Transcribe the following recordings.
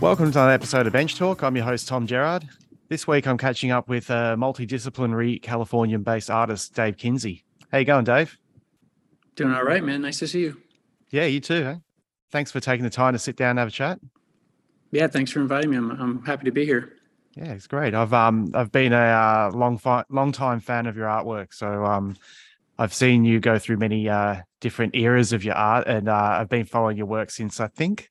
Welcome to another episode of Bench Talk. I'm your host, Tom Gerard. This week, I'm catching up with a multidisciplinary Californian based artist, Dave Kinsey. How you going, Dave? Doing all right, man. Nice to see you. Yeah, you too. Hey? Thanks for taking the time to sit down and have a chat. Yeah, thanks for inviting me. I'm, I'm happy to be here. Yeah, it's great. I've um I've been a uh, long fi- long time fan of your artwork, so um I've seen you go through many uh, different eras of your art, and uh, I've been following your work since I think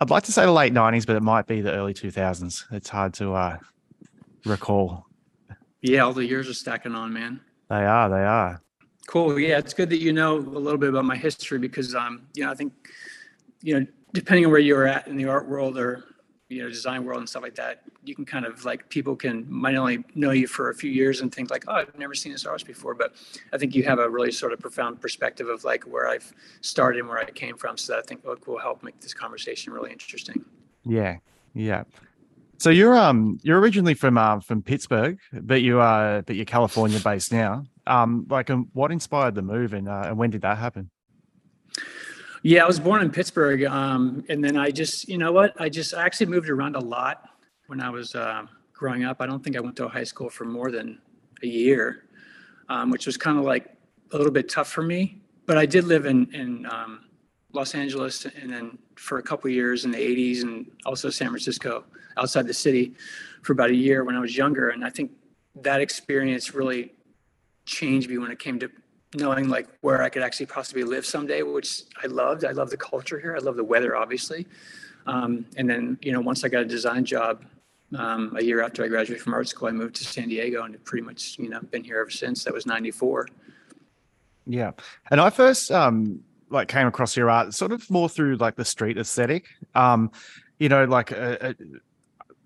I'd like to say the late '90s, but it might be the early 2000s. It's hard to uh, recall. Yeah, all the years are stacking on, man. They are. They are. Cool. Yeah, it's good that you know a little bit about my history because, um, you know, I think, you know, depending on where you're at in the art world or you know design world and stuff like that you can kind of like people can might only know you for a few years and think like oh i've never seen this artist before but i think you have a really sort of profound perspective of like where i've started and where i came from so that i think look will help make this conversation really interesting. Yeah yeah. So you're um you're originally from um from pittsburgh but you are but you're california based now. Um like um, what inspired the move and uh, and when did that happen yeah, I was born in Pittsburgh, um, and then I just, you know what? I just I actually moved around a lot when I was uh, growing up. I don't think I went to a high school for more than a year, um, which was kind of like a little bit tough for me. But I did live in in um, Los Angeles, and then for a couple years in the '80s, and also San Francisco, outside the city, for about a year when I was younger. And I think that experience really changed me when it came to knowing like where I could actually possibly live someday, which I loved. I love the culture here. I love the weather, obviously. Um, and then, you know, once I got a design job um, a year after I graduated from art school, I moved to San Diego and pretty much, you know, been here ever since. That was 94. Yeah. And I first, um, like came across your art sort of more through like the street aesthetic. Um, you know, like, uh, uh,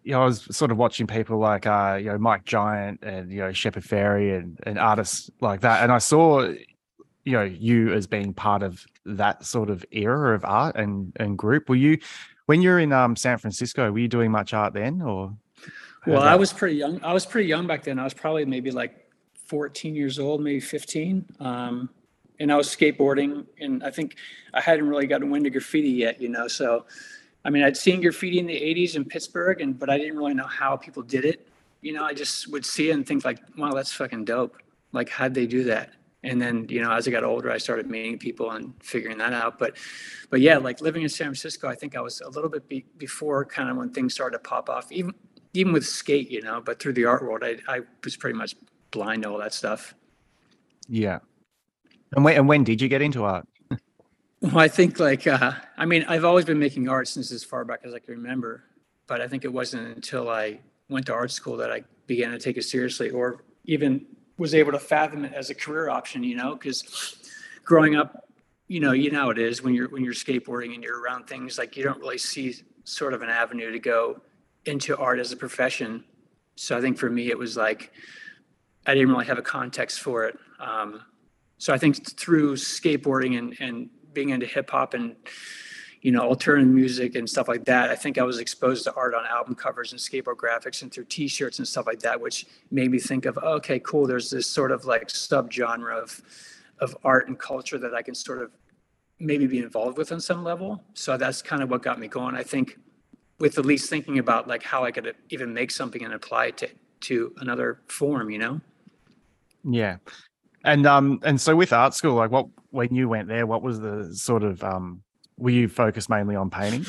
you know, I was sort of watching people like, uh, you know, Mike Giant and, you know, Shepard Fairey and, and artists like that. And I saw, you know, you as being part of that sort of era of art and, and group. Were you, when you're in um, San Francisco, were you doing much art then or? Well, I was pretty young. I was pretty young back then. I was probably maybe like 14 years old, maybe 15. Um, and I was skateboarding and I think I hadn't really gotten wind of graffiti yet, you know, so I mean, I'd seen graffiti in the 80s in Pittsburgh, and but I didn't really know how people did it. You know, I just would see it and think like, wow, that's fucking dope. Like, how'd they do that? And then, you know, as I got older, I started meeting people and figuring that out. But, but yeah, like living in San Francisco, I think I was a little bit be- before kind of when things started to pop off, even even with skate, you know. But through the art world, I I was pretty much blind to all that stuff. Yeah. And when and when did you get into art? Well, I think like uh, I mean, I've always been making art since as far back as I can remember, but I think it wasn't until I went to art school that I began to take it seriously, or even was able to fathom it as a career option. You know, because growing up, you know, you know how it is when you're when you're skateboarding and you're around things like you don't really see sort of an avenue to go into art as a profession. So I think for me, it was like I didn't really have a context for it. Um, so I think through skateboarding and and being into hip hop and you know alternative music and stuff like that i think i was exposed to art on album covers and skateboard graphics and through t-shirts and stuff like that which made me think of okay cool there's this sort of like subgenre of of art and culture that i can sort of maybe be involved with on some level. So that's kind of what got me going. I think with at least thinking about like how i could even make something and apply it to to another form you know? Yeah and um and so with art school, like what when you went there, what was the sort of um were you focused mainly on painting?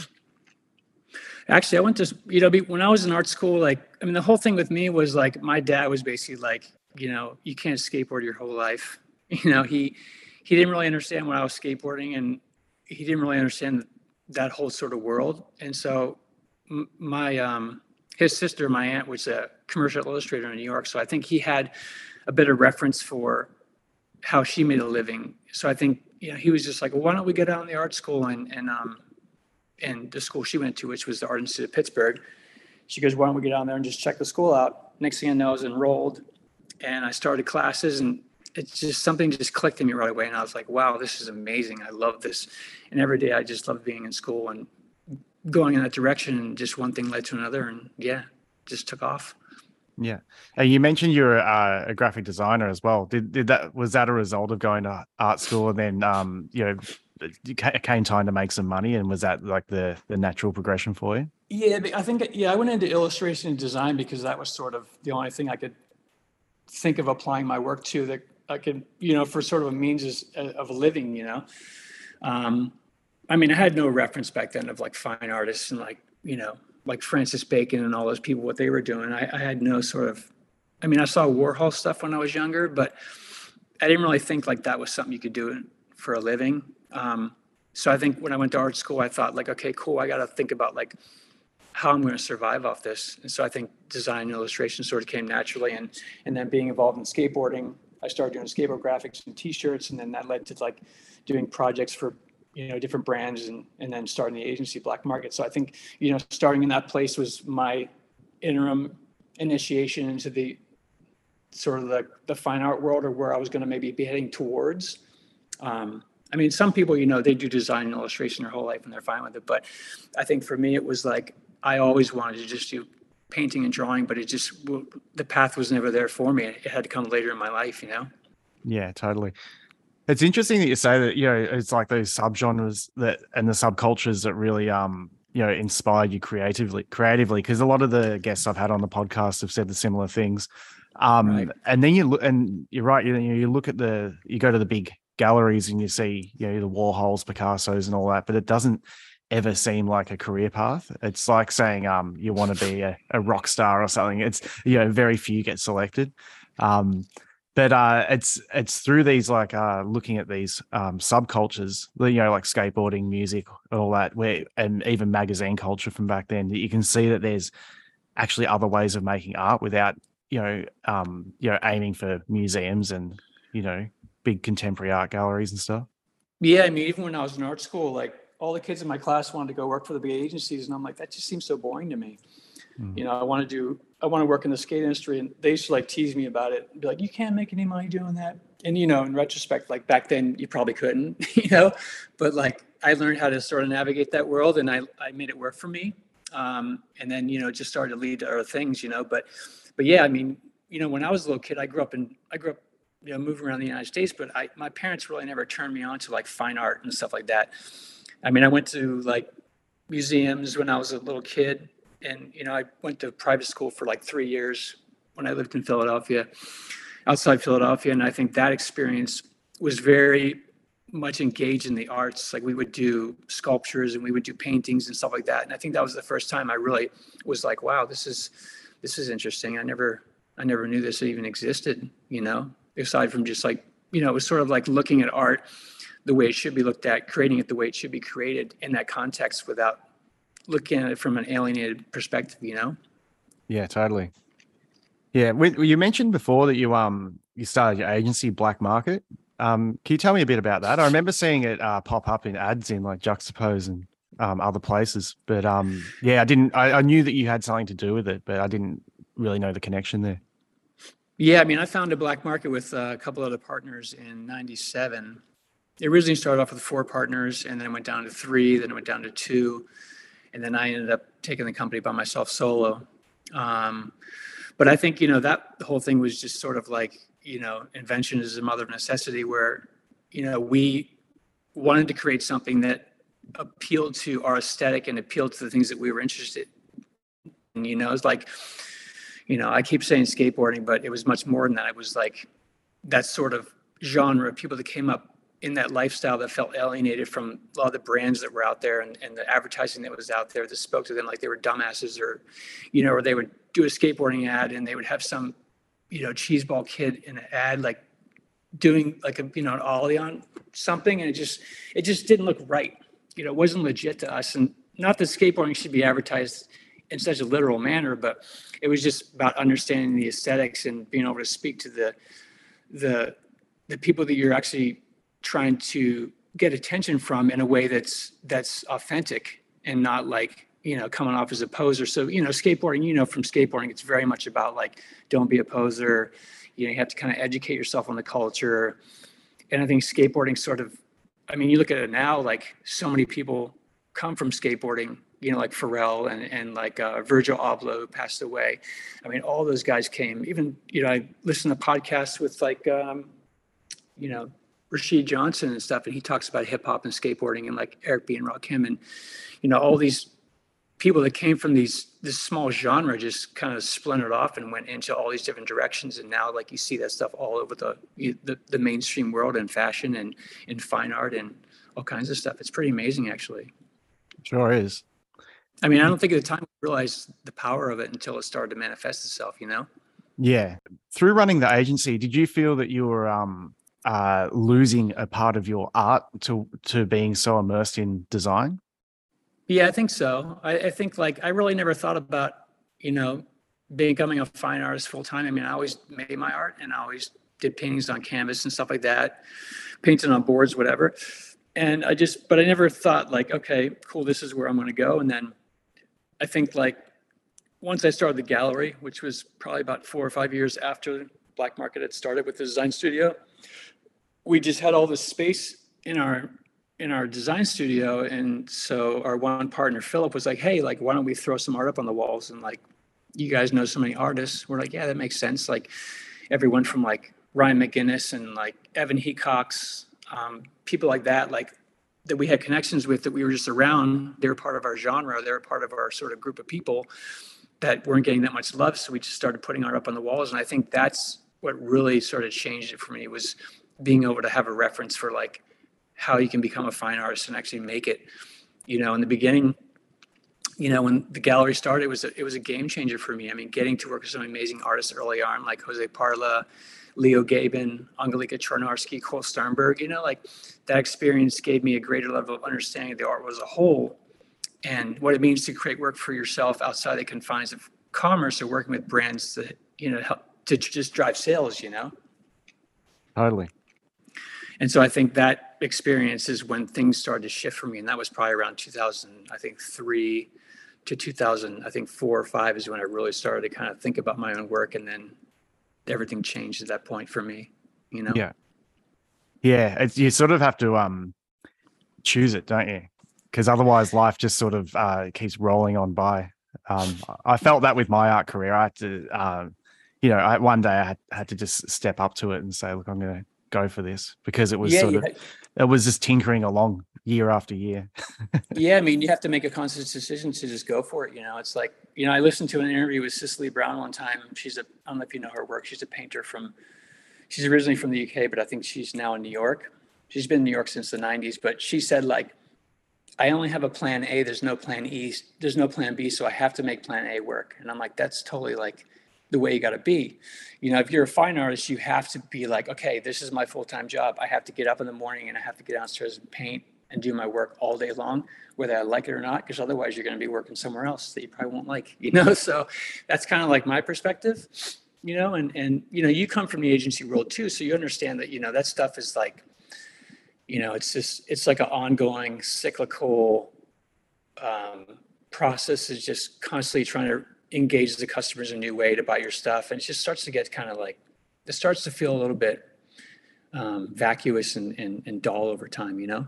Actually, I went to you know when I was in art school, like I mean the whole thing with me was like my dad was basically like you know you can't skateboard your whole life. You know he he didn't really understand when I was skateboarding and he didn't really understand that whole sort of world. And so my um his sister, my aunt, was a commercial illustrator in New York, so I think he had a bit of reference for how she made a living. So I think you know he was just like, well, why don't we get out in the art school and and um and the school she went to, which was the Art Institute of Pittsburgh. She goes, why don't we get down there and just check the school out? Next thing I know, I was enrolled, and I started classes, and it's just something just clicked in me right away, and I was like, wow, this is amazing. I love this, and every day I just love being in school and going in that direction, and just one thing led to another, and yeah, just took off. Yeah, and you mentioned you're a, a, graphic designer as well. Did did that was that a result of going to art school and then um you know it came time to make some money and was that like the the natural progression for you? Yeah, I think yeah I went into illustration and design because that was sort of the only thing I could think of applying my work to that I could you know for sort of a means of living you know. Um, I mean, I had no reference back then of like fine artists and like you know like Francis Bacon and all those people, what they were doing. I, I had no sort of, I mean, I saw Warhol stuff when I was younger, but I didn't really think like that was something you could do for a living. Um, so I think when I went to art school, I thought like, okay, cool. I got to think about like how I'm going to survive off this. And so I think design and illustration sort of came naturally. And, and then being involved in skateboarding, I started doing skateboard graphics and t-shirts. And then that led to like doing projects for you know different brands and and then starting the agency black market. So i think you know starting in that place was my interim initiation into the sort of the, the fine art world or where i was going to maybe be heading towards. Um, i mean some people you know they do design and illustration their whole life and they're fine with it but i think for me it was like i always wanted to just do painting and drawing but it just the path was never there for me. It had to come later in my life you know? Yeah totally it's interesting that you say that, you know, it's like those subgenres that and the subcultures that really um, you know, inspired you creatively creatively. Cause a lot of the guests I've had on the podcast have said the similar things. Um right. and then you look and you're right, you, you look at the you go to the big galleries and you see, you know, the Warhols, Picasso's and all that, but it doesn't ever seem like a career path. It's like saying um you want to be a, a rock star or something. It's you know, very few get selected. Um but uh, it's it's through these like uh, looking at these um, subcultures, you know, like skateboarding, music, all that, where and even magazine culture from back then, that you can see that there's actually other ways of making art without you know um, you know aiming for museums and you know big contemporary art galleries and stuff. Yeah, I mean, even when I was in art school, like all the kids in my class wanted to go work for the big agencies, and I'm like, that just seems so boring to me. Mm. You know, I want to do, I want to work in the skate industry, and they used to like tease me about it, be like, you can't make any money doing that. And you know, in retrospect, like back then, you probably couldn't, you know, but like I learned how to sort of navigate that world, and I I made it work for me. Um, and then you know, just started to lead to other things, you know. But but yeah, I mean, you know, when I was a little kid, I grew up in, I grew up you know, moving around the United States, but I, my parents really never turned me on to like fine art and stuff like that. I mean, I went to like museums when I was a little kid, and you know, I went to private school for like three years when I lived in Philadelphia, outside Philadelphia, and I think that experience was very much engaged in the arts. Like we would do sculptures and we would do paintings and stuff like that. And I think that was the first time I really was like, wow, this is this is interesting. I never I never knew this even existed, you know, aside from just like, you know, it was sort of like looking at art the way it should be looked at, creating it the way it should be created in that context without looking at it from an alienated perspective, you know? Yeah, totally. Yeah, you mentioned before that you um you started your agency Black Market. Um, can you tell me a bit about that? I remember seeing it uh, pop up in ads in like Juxtapose and um, other places, but um, yeah, I didn't. I, I knew that you had something to do with it, but I didn't really know the connection there. Yeah, I mean, I founded Black Market with uh, a couple other partners in '97. It originally started off with four partners, and then it went down to three, then it went down to two and then I ended up taking the company by myself solo. Um, but I think you know that whole thing was just sort of like you know invention is the mother of necessity, where you know we wanted to create something that appealed to our aesthetic and appealed to the things that we were interested in. You know, it's like you know I keep saying skateboarding, but it was much more than that. It was like that sort of genre of people that came up in that lifestyle that felt alienated from a lot of the brands that were out there and, and the advertising that was out there that spoke to them like they were dumbasses or, you know, or they would do a skateboarding ad and they would have some, you know, cheeseball kid in an ad like doing like a, you know, an ollie on something. And it just, it just didn't look right. You know, it wasn't legit to us. And not that skateboarding should be advertised in such a literal manner, but it was just about understanding the aesthetics and being able to speak to the, the, the people that you're actually trying to get attention from in a way that's that's authentic and not like you know coming off as a poser so you know skateboarding you know from skateboarding it's very much about like don't be a poser you know you have to kind of educate yourself on the culture and i think skateboarding sort of i mean you look at it now like so many people come from skateboarding you know, like Pharrell and, and like uh, Virgil Abloh who passed away. I mean, all those guys came. Even, you know, I listened to podcasts with like, um, you know, Rashid Johnson and stuff, and he talks about hip hop and skateboarding and like Eric B. and Rakim and, you know, all these people that came from these this small genre just kind of splintered off and went into all these different directions. And now like you see that stuff all over the the, the mainstream world in fashion and in fine art and all kinds of stuff. It's pretty amazing actually. Sure is. I mean i don't think at the time we realized the power of it until it started to manifest itself you know? Yeah. Through running the agency did you feel that you were um uh losing a part of your art to to being so immersed in design yeah, I think so. I, I think like I really never thought about, you know, becoming a fine artist full time. I mean, I always made my art and I always did paintings on canvas and stuff like that, painting on boards, whatever. And I just, but I never thought like, okay, cool, this is where I'm going to go. And then I think like once I started the gallery, which was probably about four or five years after Black Market had started with the design studio, we just had all this space in our in our design studio. And so our one partner philip was like hey like why don't we throw some art up on the walls? And like you guys know so many artists. We're like yeah that makes sense. Like everyone from like ryan McGinness and like evan hecox um, people like that like that we had connections with that we were just around. They were part of our genre. They were part of our sort of group of people that weren't getting that much love. So we just started putting art up on the walls. And i think that's what really sort of changed it for me was being able to have a reference for like how you can become a fine artist and actually make it. You know, in the beginning, you know, when the gallery started, it was a, it was a game changer for me. I mean, getting to work with some amazing artists early on, like Jose Parla, Leo Gabin, Angelika Charnarsky, Cole Sternberg. You know, like that experience gave me a greater level of understanding of the art as a whole and what it means to create work for yourself outside the confines of commerce or working with brands that you know help to just drive sales. You know. Totally. And so I think that experience is when things started to shift for me. And that was probably around 2000, I think three to 2000, I think four or five is when I really started to kind of think about my own work. And then everything changed at that point for me, you know? Yeah. Yeah. You sort of have to um choose it, don't you? Because otherwise life just sort of uh, keeps rolling on by. Um, I felt that with my art career. I had to, uh, you know, I, one day I had, had to just step up to it and say, look, I'm going to go for this because it was yeah, sort of it was just tinkering along year after year. yeah, I mean, you have to make a conscious decision to just go for it. You know, it's like you know, I listened to an interview with Cecily Brown one time. She's a I don't know if you know her work. She's a painter from. She's originally from the UK, but I think she's now in New York. She's been in New York since the '90s, but she said like, I only have a plan A. There's no plan E. There's no plan B, so I have to make plan A work. And I'm like, that's totally like the way you got to be. You know, if you're a fine artist, you have to be like, okay, this is my full time job. I have to get up in the morning and I have to get downstairs and paint and do my work all day long, whether I like it or not, because otherwise you're going to be working somewhere else that you probably won't like. You know, so that's kind of like my perspective. You know, and and you know, you come from the agency world too, so you understand that you know that stuff is like, you know, it's just it's like an ongoing cyclical um, process. Is just constantly trying to engage the customers in a new way to buy your stuff. And it just starts to get kind of like, it starts to feel a little bit um, vacuous and, and, and dull over time, you know?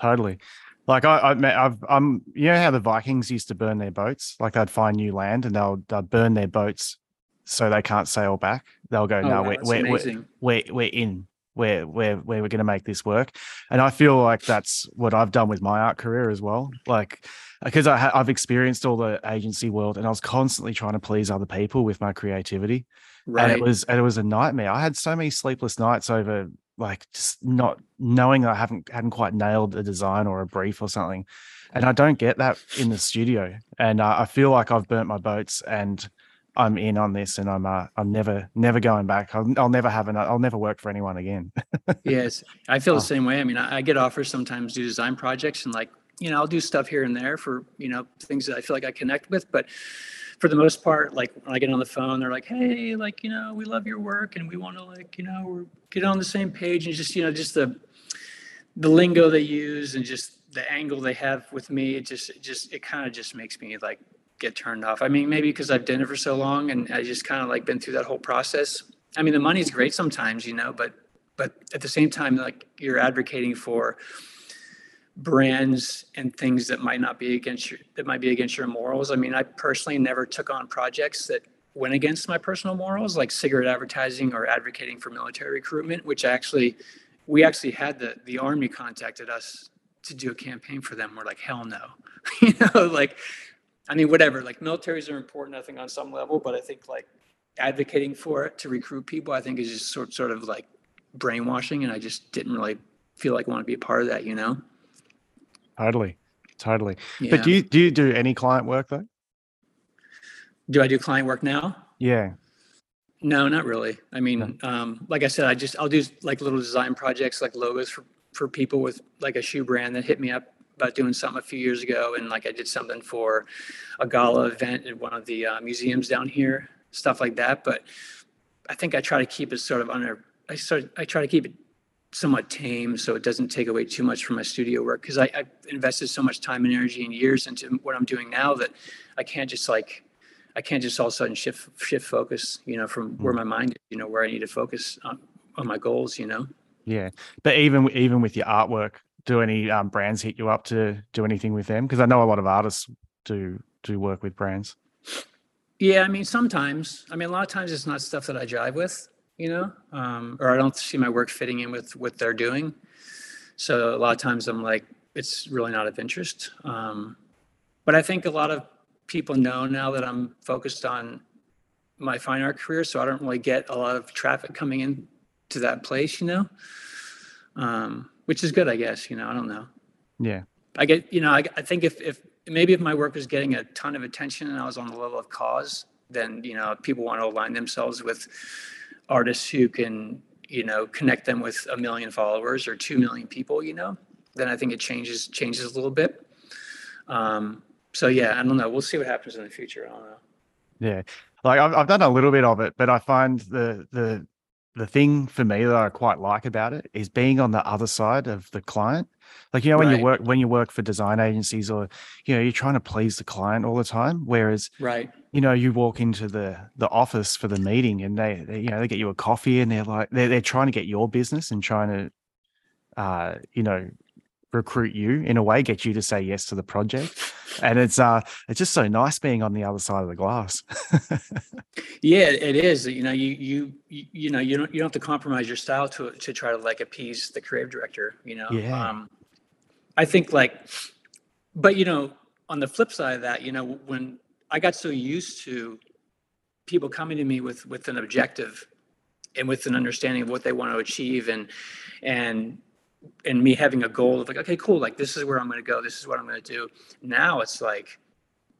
Totally. Like I, I, I've, I'm, you know how the Vikings used to burn their boats? Like they'd find new land and they'll, they'll burn their boats so they can't sail back. They'll go, oh, no, wow, we're, we're, we're, we're, we're in where where where we're going to make this work and i feel like that's what i've done with my art career as well like because I ha- I've experienced all the agency world and I was constantly trying to please other people with my creativity. Right. And it was and it was a nightmare. I had so many sleepless nights over like just not knowing I haven't hadn't quite nailed a design or a brief or something. And I don't get that in the studio. And uh, I feel like I've burnt my boats and I'm in on this and I'm uh, I'm never never going back. I'll, I'll never have an I'll never work for anyone again. yes, I feel the oh. same way. I mean, I, I, get offers sometimes to do design projects and like you know, I'll do stuff here and there for, you know, things that I feel like I connect with. But for the most part, like when I get on the phone, they're like, hey, like, you know, we love your work and we want to like, you know, get on the same page and just, you know, just the the lingo they use and just the angle they have with me, it just it just it kind of just makes me like get turned off. I mean, maybe because I've done it for so long and I just kind of like been through that whole process. I mean, the money's great sometimes, you know, but but at the same time, like you're advocating for brands and things that might not be against your that might be against your morals. I mean, I personally never took on projects that went against my personal morals, like cigarette advertising or advocating for military recruitment, which actually we actually had the the army contacted us to do a campaign for them. We're like, hell no. you know, like I mean, whatever, like militaries are important, I think, on some level, but I think like advocating for it to recruit people, I think is just sort sort of like brainwashing. And I just didn't really feel like I want to be a part of that, you know? Totally. Totally. Yeah. But do you do you do any client work though? Do I do client work now? Yeah. No, not really. I mean, um, like I said, I just I'll do like little design projects, like logos for for people with like a shoe brand that hit me up about doing something a few years ago, and like I did something for a gala event at one of the uh, museums down here, stuff like that. But I think I try to keep it sort of under. I sort I try to keep it somewhat tame so it doesn't take away too much from my studio work because I, I invested so much time and energy and years into what I'm doing now that I can't just like I can't just all of a sudden shift shift focus, you know, from where my mind is, you know, where I need to focus on, on my goals, you know. Yeah. But even even with your artwork, do any um, brands hit you up to do anything with them? Because I know a lot of artists do do work with brands. Yeah, I mean, sometimes. I mean, a lot of times it's not stuff that I jive with, you know, um, or I don't see my work fitting in with what they're doing. So a lot of times I'm like, it's really not of interest. Um, but I think a lot of people know now that I'm focused on my fine art career, so I don't really get a lot of traffic coming in to that place, you know, um, which is good, I guess. You know, I don't know. Yeah. I get, you know, I, I think if, if maybe if my work was getting a ton of attention and I was on the level of KAWS, then, you know, people want to align themselves with artists who can, you know, connect them with a million followers or 2 million people, you know, then I think it changes, changes a little bit. Um, so yeah, I don't know. We'll see what happens in the future. I don't know. Yeah. Like I've, I've done a little bit of it, but I find the the the thing for me that I quite like about it is being on the other side of the client. Like you know when Right. you work when you work for design agencies or you know you're trying to please the client all the time whereas Right. you know you walk into the the office for the meeting and they, they you know they get you a coffee and they're like they're, they're trying to get your business and trying to uh you know recruit you in a way get you to say yes to the project and it's uh it's just so nice being on the other side of the glass Yeah, it is. You know, you you you, know, you don't you don't have to compromise your style to to try to like appease the creative director. You know, Yeah. um, I think like, but you know, on the flip side of that, you know, when I got so used to people coming to me with with an objective and with an understanding of what they want to achieve and and and me having a goal of like, okay, cool, like this is where I'm going to go, this is what I'm going to do. Now it's like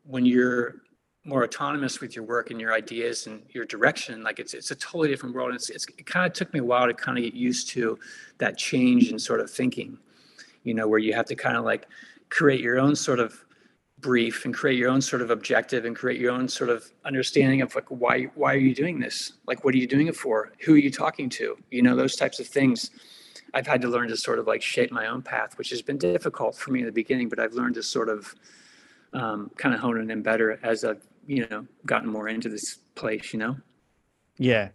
when you're more autonomous with your work and your ideas and your direction like it's it's a totally different world. It's, it's it kind of took me a while to kind of get used to that change in sort of thinking you know where you have to kind of like create your own sort of brief and create your own sort of objective and create your own sort of understanding of like why why are you doing this? Like what are you doing it for? Who are you talking to? You know those types of things i've had to learn to sort of like shape my own path which has been difficult for me in the beginning but i've learned to sort of um, kind of hone it in better as I've you know gotten more into this place. You know. Yeah.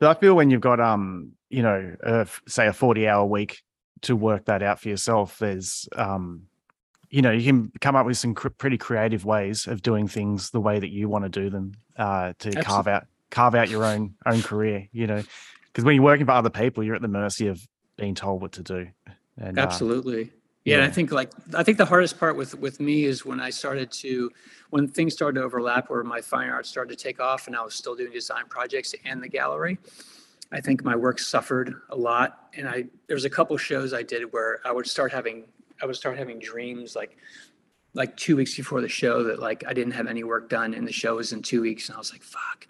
So I feel when you've got um, you know, uh, say a 40 hour week to work that out for yourself, there's um, you know, you can come up with some cr- pretty creative ways of doing things the way that you want to do them uh to carve out carve out your own own career, you know. Because when you're working for other people, you're at the mercy of being told what to do. And uh, Absolutely. Yeah, and I think like I think the hardest part with with me is when I started to when things started to overlap where my fine art started to take off and I was still doing design projects and the gallery. I think my work suffered a lot and I there was a couple shows I did where I would start having I would start having dreams like like two weeks before the show that like I didn't have any work done and the show was in two weeks and I was like fuck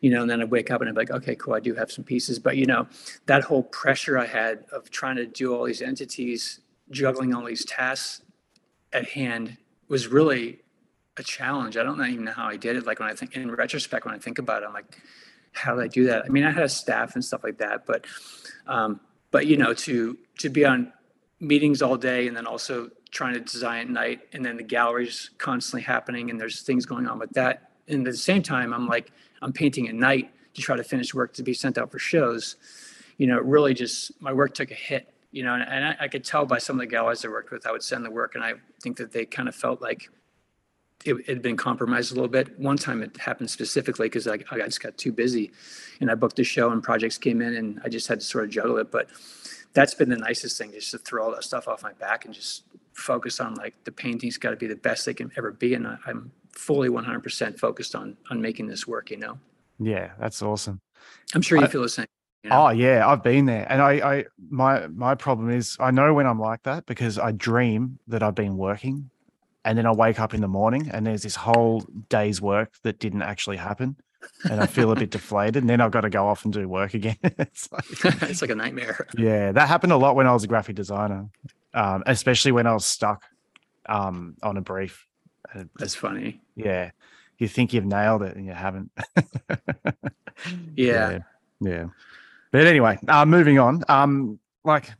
you know and then I'd wake up and be like okay cool I do have some pieces but you know that whole pressure I had of trying to do all these entities juggling all these tasks at hand was really a challenge. I don't even know how I did it. Like when I think in retrospect, when I think about it, I'm like, how did I do that? I mean, I had a staff and stuff like that, but, um, but you know, to to be on meetings all day and then also trying to design at night, and then the galleries constantly happening, and there's things going on with that. And at the same time, I'm like, I'm painting at night to try to finish work to be sent out for shows. You know, it really just my work took a hit you know, and, and I, I could tell by some of the galleries I worked with, I would send the work and I think that they kind of felt like it had been compromised a little bit. One time it happened specifically because I, I just got too busy and I booked a show and projects came in and I just had to sort of juggle it. But that's been the nicest thing, just to throw all that stuff off my back and just focus on like the painting's got to be the best they can ever be. And I, I'm fully 100% focused on, on making this work, you know? Yeah, that's awesome. I'm sure you I- feel the same. you know? Oh yeah, I've been there, and I, I, my, my problem is I know when I'm like that because I dream that I've been working, and then I wake up in the morning and there's this whole day's work that didn't actually happen, and I feel a bit deflated, and then I've got to go off and do work again. it's like, it's like a nightmare. yeah, that happened a lot when I was a graphic designer, um, especially when I was stuck um, on a brief. That's funny. yeah, you think you've nailed it and you haven't. Yeah. yeah. yeah. But anyway, uh, moving on. Um, like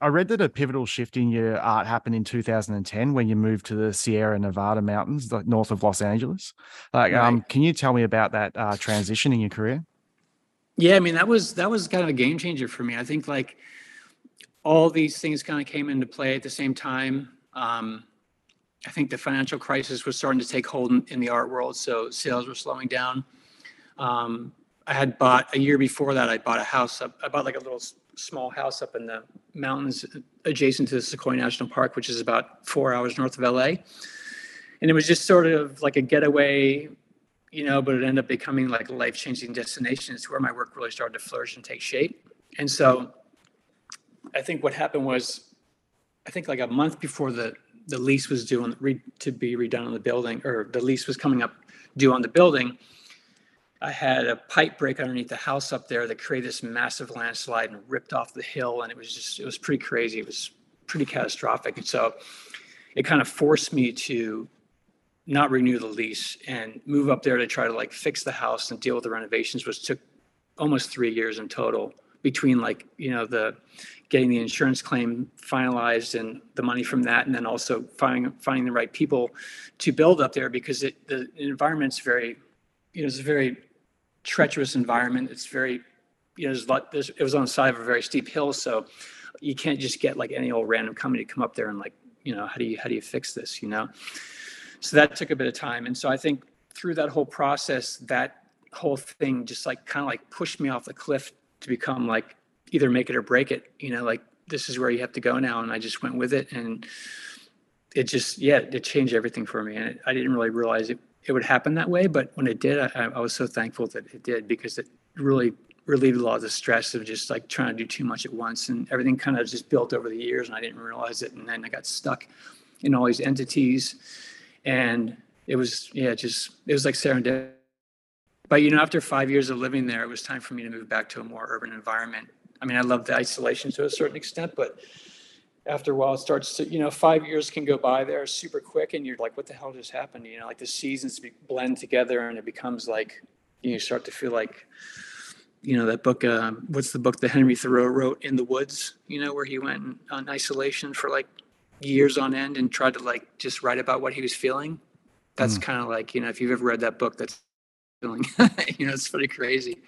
I read that a pivotal shift in your art happened in 2010 when you moved to the Sierra Nevada mountains, like north of Los Angeles. Like, um, can you tell me about that uh, transition in your career? Yeah, I mean that was that was kind of a game changer for me. I think like all these things kind of came into play at the same time. Um, I think the financial crisis was starting to take hold in, in the art world, so sales were slowing down. Um, I had bought a year before that. I bought a house up. I bought like a little small house up in the mountains adjacent to the Sequoia National Park, which is about four hours north of LA. And it was just sort of like a getaway you know, but it ended up becoming like a life changing destination. It's where my work really started to flourish and take shape. And so I think what happened was, I think like a month before the, the lease was due on, re, to be redone on the building, or the lease was coming up due on the building, I had a pipe break underneath the house up there that created this massive landslide and ripped off the hill. And it was just, it was pretty crazy. It was pretty catastrophic. And so it kind of forced me to not renew the lease and move up there to try to like fix the house and deal with the renovations, which took almost three years in total between like, you know, the getting the insurance claim finalized and the money from that, and then also finding finding the right people to build up there because it the environment's very, you know, it's a very treacherous environment. It's very, you know, there's lot, there's, it was on the side of a very steep hill, so you can't just get like any old random company to come up there and like, you know, how do you how do you fix this, you know? so that took a bit of time and so i think through that whole process that whole thing just like kind of like pushed me off the cliff to become like either make it or break it you know like this is where you have to go now. And i just went with it and it just yeah it changed everything for me. And it, i didn't really realize it, it would happen that way but when it did I, I was so thankful that it did because it really relieved a lot of the stress of just like trying to do too much at once. And everything kind of just built over the years and i didn't realize it. And then i got stuck in all these entities and it was yeah just it was like serendipity but you know after five years of living there it was time for me to move back to a more urban environment i mean i love the isolation to a certain extent but after a while it starts to you know five years can go by there super quick and you're like what the hell just happened you know like the seasons blend together and it becomes like you know start to feel like you know that book um, what's the book that henry thoreau wrote in the woods you know where he went on isolation for like years on end and tried to like just write about what he was feeling. That's kind of like, you know, if you've ever read that book, that's feeling, you know, it's pretty crazy.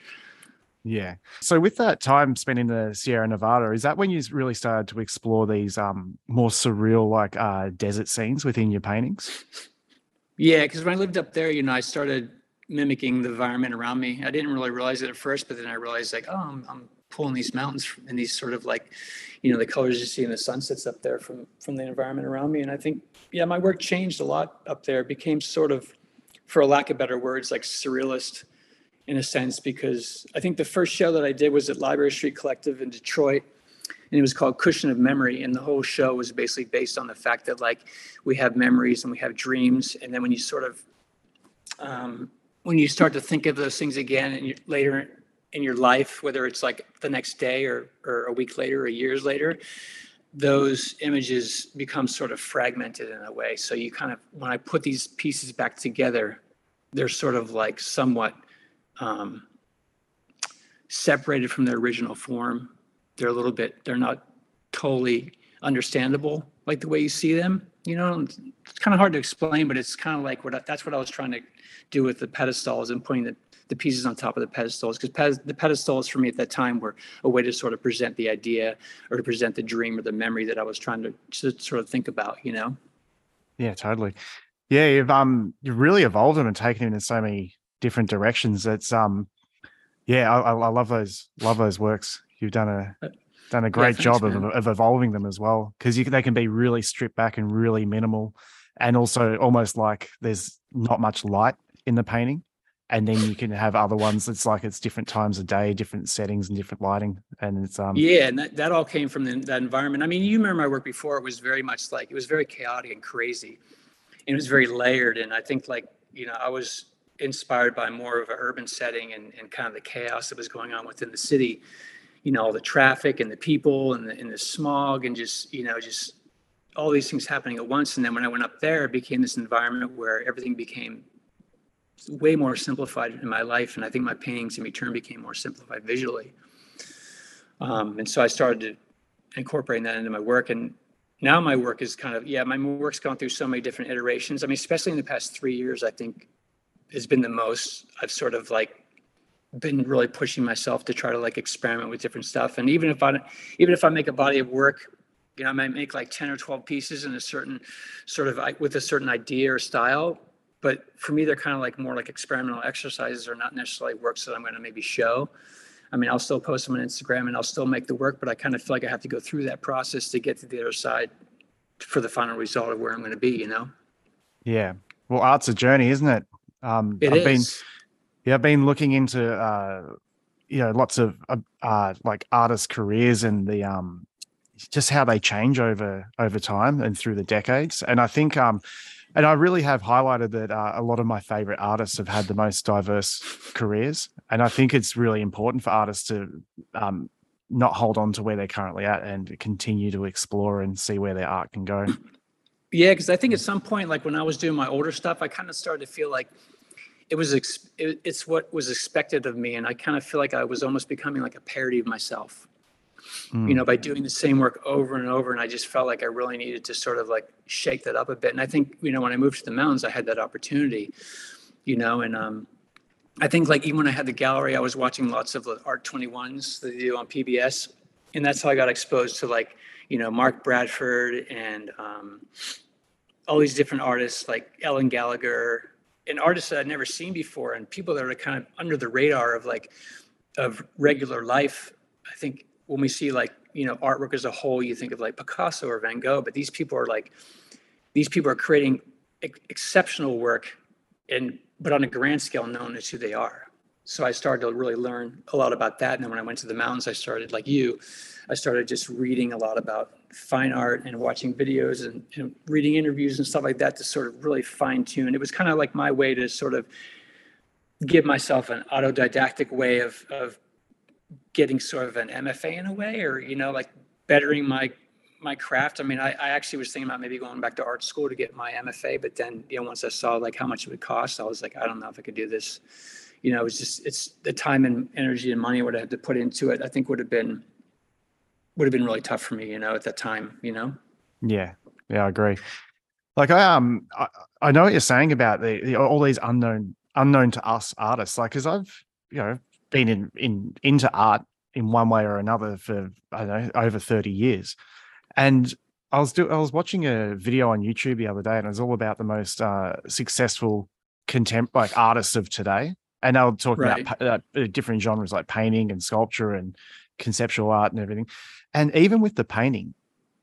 Yeah. So with that time spent in the Sierra Nevada, is that when you really started to explore these um more surreal like uh desert scenes within your paintings? Yeah, because when I lived up there, you know, I started mimicking the environment around me. I didn't really realize it at first, but then I realized like, oh, I'm, I'm pulling these mountains and these sort of like, you know, the colors you see in the sunsets up there from from the environment around me. And I think, yeah, my work changed a lot up there. It became sort of, for a lack of better words, like surrealist in a sense, because I think the first show that I did was at Library Street Collective in Detroit. And it was called Cushion of Memory. And the whole show was basically based on the fact that like we have memories and we have dreams. And then when you sort of um, when you start to think of those things again and you, later in your life, whether it's like the next day or, or a week later or years later, those images become sort of fragmented in a way. So you kind of, when I put these pieces back together, they're sort of like somewhat um, separated from their original form. They're a little bit, they're not totally understandable like the way you see them. you know, it's kind of hard to explain, but it's kind of like what I, that's what I was trying to do with the pedestals and putting the, the pieces on top of the pedestals because the pedestals for me at that time were a way to sort of present the idea or to present the dream or the memory that I was trying to, to sort of think about, you know? Yeah, totally. Yeah, you've um you've really evolved them and taken them in so many different directions. It's um yeah, I, I love those love those works. You've done a uh, done a great yeah, job of, of evolving them as well because they can be really stripped back and really minimal and also almost like there's not much light in the painting and then you can have other ones it's like it's different times of day different settings and different lighting and it's um yeah and that, that all came from the, that environment i mean you remember my work before it was very much like it was very chaotic and crazy and it was very layered and i think like you know i was inspired by more of an urban setting and, and kind of the chaos that was going on within the city. You know all the traffic and the people and the, and the smog and just you know just all these things happening at once. And then when i went up there it became this environment where everything became way more simplified in my life. And i think my paintings in return became more simplified visually. Um, and so i started to incorporating that into my work. And now my work is kind of yeah my work's gone through so many different iterations. I mean especially in the past three years i think has been the most. I've sort of like been really pushing myself to try to like experiment with different stuff. And even if i even if i make a body of work you know i might make like 10 or 12 pieces in a certain sort of with a certain idea or style. But for me they're kind of like more like experimental exercises or not necessarily works that i'm going to maybe show. I mean i'll still post them on instagram and i'll still make the work but i kind of feel like i have to go through that process to get to the other side for the final result of where i'm going to be you know? Yeah. Well art's a journey isn't it um it i've is. been yeah i've been looking into uh you know lots of uh, uh like artist careers and the um just how they change over over time and through the decades and i think um and I really have highlighted that uh, a lot of my favorite artists have had the most diverse careers, and I think it's really important for artists to um, not hold on to where they're currently at and continue to explore and see where their art can go. Yeah, because I think at some point, like when I was doing my older stuff, I kind of started to feel like it was ex- it, it's what was expected of me, and I kind of feel like I was almost becoming like a parody of myself mm. you know, by doing the same work over and over. And I just felt like I really needed to sort of like shake that up a bit. And I think, you know, when I moved to the mountains, I had that opportunity, you know, and um, I think like even when I had the gallery, I was watching lots of the Art 21s that they do on PBS. And that's how I got exposed to like, you know, Mark Bradford and um, all these different artists like Ellen Gallagher and artists that I'd never seen before and people that are kind of under the radar of like, of regular life. I think when we see like you know artwork as a whole you think of like picasso or van gogh but these people are like these people are creating ex- exceptional work and but on a grand scale known as who they are so i started to really learn a lot about that and then when i went to the mountains i started like you i started just reading a lot about fine art and watching videos and, and reading interviews and stuff like that to sort of really fine tune it was kind of like my way to sort of give myself an autodidactic way of of getting sort of an MFA in a way, or you know, like bettering my my craft. I mean, I, I actually was thinking about maybe going back to art school to get my MFA, but then you know, once I saw like how much it would cost, I was like, I don't know if I could do this. You know, it was just it's the time and energy and money I would have had to put into it. I think would have been would have been really tough for me. You know, at that time. You know. Yeah, yeah, I agree. Like I um I, I know what you're saying about the, the all these unknown unknown to us artists. Like, because I've you know been in, in into art in one way or another for I don't know over 30 years. And I was do, I was watching a video on YouTube the other day and it was all about the most uh, successful contempt like artists of today. And they'll talk right. about uh, different genres like painting and sculpture and conceptual art and everything. And even with the painting,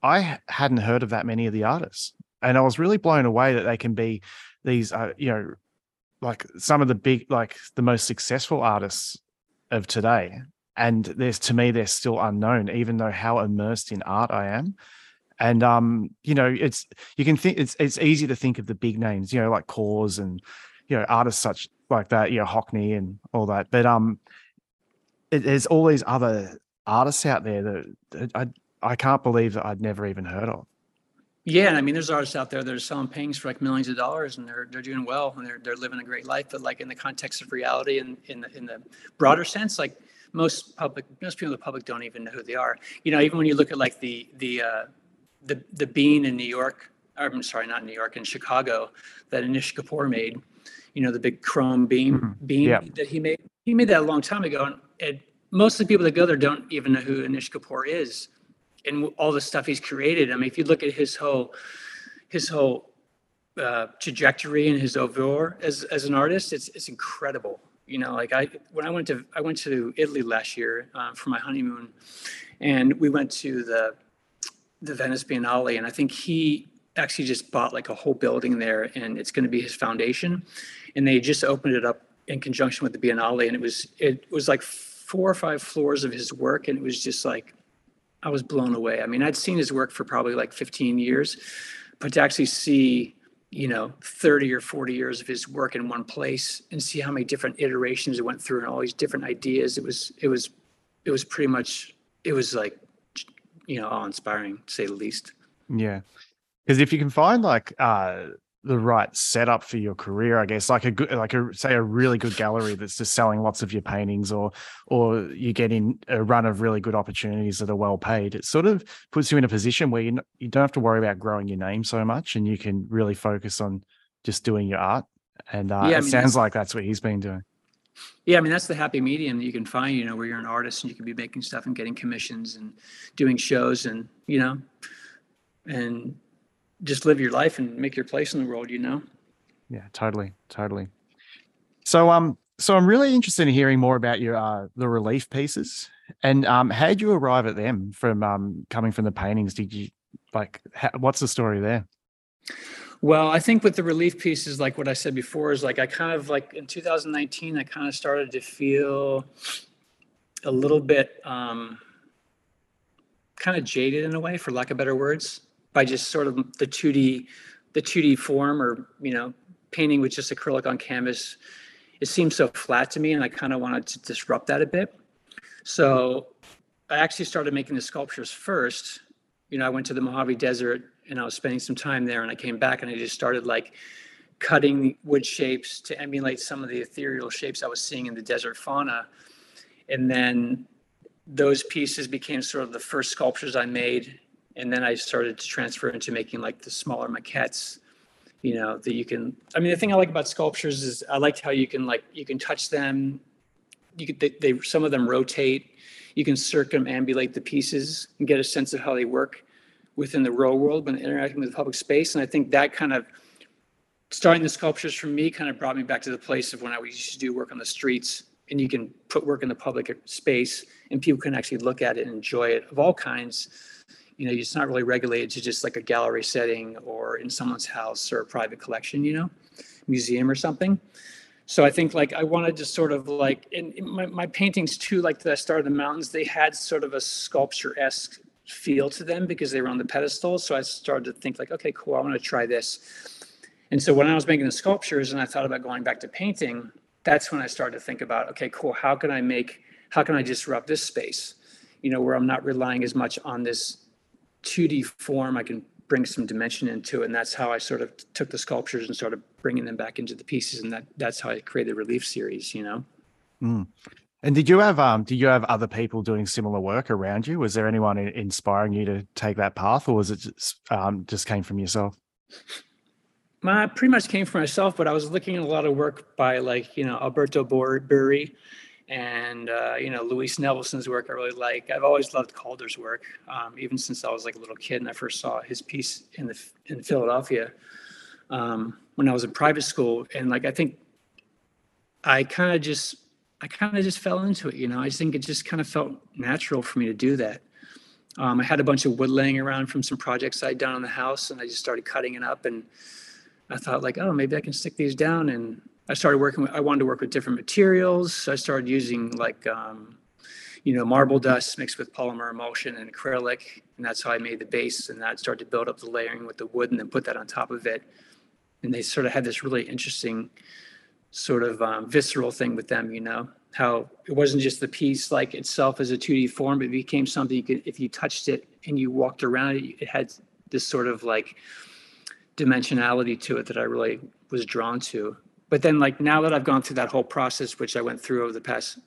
I hadn't heard of that many of the artists. And I was really blown away that they can be these, uh, you know, like some of the big, like the most successful artists of today. And there's to me, they're still unknown, even though how immersed in art I am. And um, you know, it's you can think it's it's easy to think of the big names, you know, like KAWS and you know, artists such like that, you know, Hockney and all that. But um it, there's all these other artists out there that, that I I can't believe that I'd never even heard of. Yeah, and I mean, there's artists out there that are selling paintings for like millions of dollars, and they're they're doing well, and they're they're living a great life. But like in the context of reality, and in the in the broader sense, like most public, most people in the public don't even know who they are. You know, even when you look at like the the uh, the the Bean in New York, I'm sorry, not New York, in Chicago, that Anish Kapoor made. You know, the big chrome beam Mhm. beam Yeah. that he made. He made that a long time ago, and, and most of the people that go there don't even know who Anish Kapoor is, and all the stuff he's created. I mean, if you look at his whole his whole uh, trajectory and his oeuvre as as an artist, it's it's incredible. You know, like I when I went to I went to Italy last year uh, for my honeymoon, and we went to the the Venice Biennale, and I think he actually just bought like a whole building there, and it's going to be his foundation, and they just opened it up in conjunction with the Biennale, and it was it was like four or five floors of his work, and it was just like I was blown away. I mean, I'd seen his work for probably like 15 years, but to actually see you know 30 or 40 years of his work in one place and see how many different iterations it went through and all these different ideas it was it was it was pretty much it was like you know awe-inspiring to say the least Yeah. Because if you can find like uh the right setup for your career, I guess, like a good like a say a really good gallery that's just selling lots of your paintings or or you get in a run of really good opportunities that are well paid, it sort of puts you in a position where you n- you don't have to worry about growing your name so much and you can really focus on just doing your art. And uh, Yeah, it mean, sounds like that's what he's been doing. yeah i mean that's the happy medium that you can find you know where you're an artist and you can be making stuff and getting commissions and doing shows and you know and just live your life and make your place in the world you know Yeah, totally, totally. So um so I'm really interested in hearing more about your uh the relief pieces. And um how did you arrive at them from um coming from the paintings? Did you like ha- what's the story there? Well, I think with the relief pieces, like what I said before, is like I kind of like in 2019, I kind of started to feel a little bit um, kind of jaded in a way, for lack of better words, by just sort of the 2D, the 2D form, or you know, painting with just acrylic on canvas. It seemed so flat to me, and I kind of wanted to disrupt that a bit. So I actually started making the sculptures first. You know, I went to the Mojave Desert and I was spending some time there, and I came back and I just started like cutting wood shapes to emulate some of the ethereal shapes I was seeing in the desert fauna. And then those pieces became sort of the first sculptures I made. And then I started to transfer into making like the smaller maquettes, you know, that you can. I mean, the thing I like about sculptures is I liked how you can like you can touch them. You could they, they some of them rotate. You can circumambulate the pieces and get a sense of how they work within the real world when interacting with the public space. And I think that kind of starting the sculptures for me kind of brought me back to the place of when I used to do work on the streets and you can put work in the public space and people can actually look at it and enjoy it of all kinds. You know, it's not really regulated to just like a gallery setting or in someone's house or a private collection, you know, museum or something. So I think like I wanted to sort of like in, my, my paintings too, like that started in the mountains, they had sort of a sculpture-esque feel to them because they were on the pedestal. So I started to think like, okay, cool, I want to try this. And so when I was making the sculptures and I thought about going back to painting, that's when I started to think about, okay, cool, how can I make, how can I disrupt this space? You know, where I'm not relying as much on this 2D form, I can bring some dimension into it. And that's how I sort of took the sculptures and started bringing them back into the pieces. And that, that's how I created the relief series, you know? Mm. And did you have um did you have other people doing similar work around you? Was there anyone in- inspiring you to take that path or was it just um just came from yourself? My pretty much came from myself, but I was looking at a lot of work by like, you know, Alberto Burri and, uh, you know, Louise Nevelson's work I really like. I've always loved Calder's work, um, even since I was like a little kid and I first saw his piece in the in Philadelphia um, when I was in private school. And like, I think I kind of just, I kind of just fell into it, you know, I just think it just kind of felt natural for me to do that. Um, I had a bunch of wood laying around from some projects I'd done on the house and I just started cutting it up and I thought like, oh, maybe I can stick these down. And I started working with, I wanted to work with different materials. So I started using like, um, you know, marble dust mixed with polymer emulsion and acrylic. And that's how I made the base. And that started to build up the layering with the wood and then put that on top of it. And they sort of had this really interesting sort of um, visceral thing with them, you know, how it wasn't just the piece like itself as a 2D form, but it became something you could, if you touched it and you walked around it, it had this sort of like, dimensionality to it that I really was drawn to. But then like now that I've gone through that whole process, which I went through over the past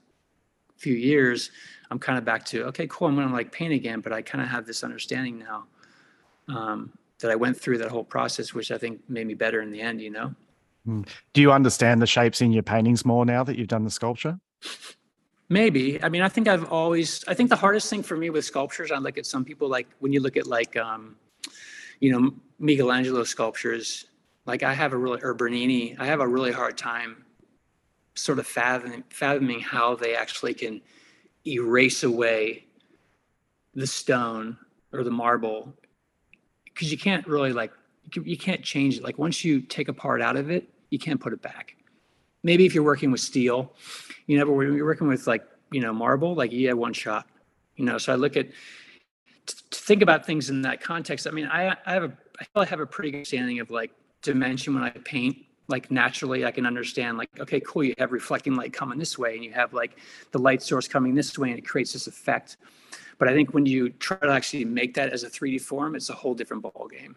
few years, I'm kind of back to, okay, cool, I'm gonna like paint again, but I kind of have this understanding now. Um, that I went through that whole process, which I think made me better in the end, you know? Do you understand the shapes in your paintings more now that you've done the sculpture? Maybe. I mean, I think I've always, I think the hardest thing for me with sculptures, I look at some people like when you look at like, um, you know, Michelangelo sculptures, like I have a really, or Bernini, I have a really hard time sort of fathoming, fathoming how they actually can erase away the stone or the marble. Because you can't really like you, you can't change it. Like once you take a part out of it you can't put it back. Maybe if you're working with steel you know but when you're working with like you know marble like you have one shot you know? So i look at to think about things in that context i mean i i have a i feel i have a pretty good understanding of like dimension when i paint like naturally i can understand like okay cool you have reflecting light coming this way and you have like the light source coming this way and it creates this effect but i think when you try to actually make that as a 3d form it's a whole different ball game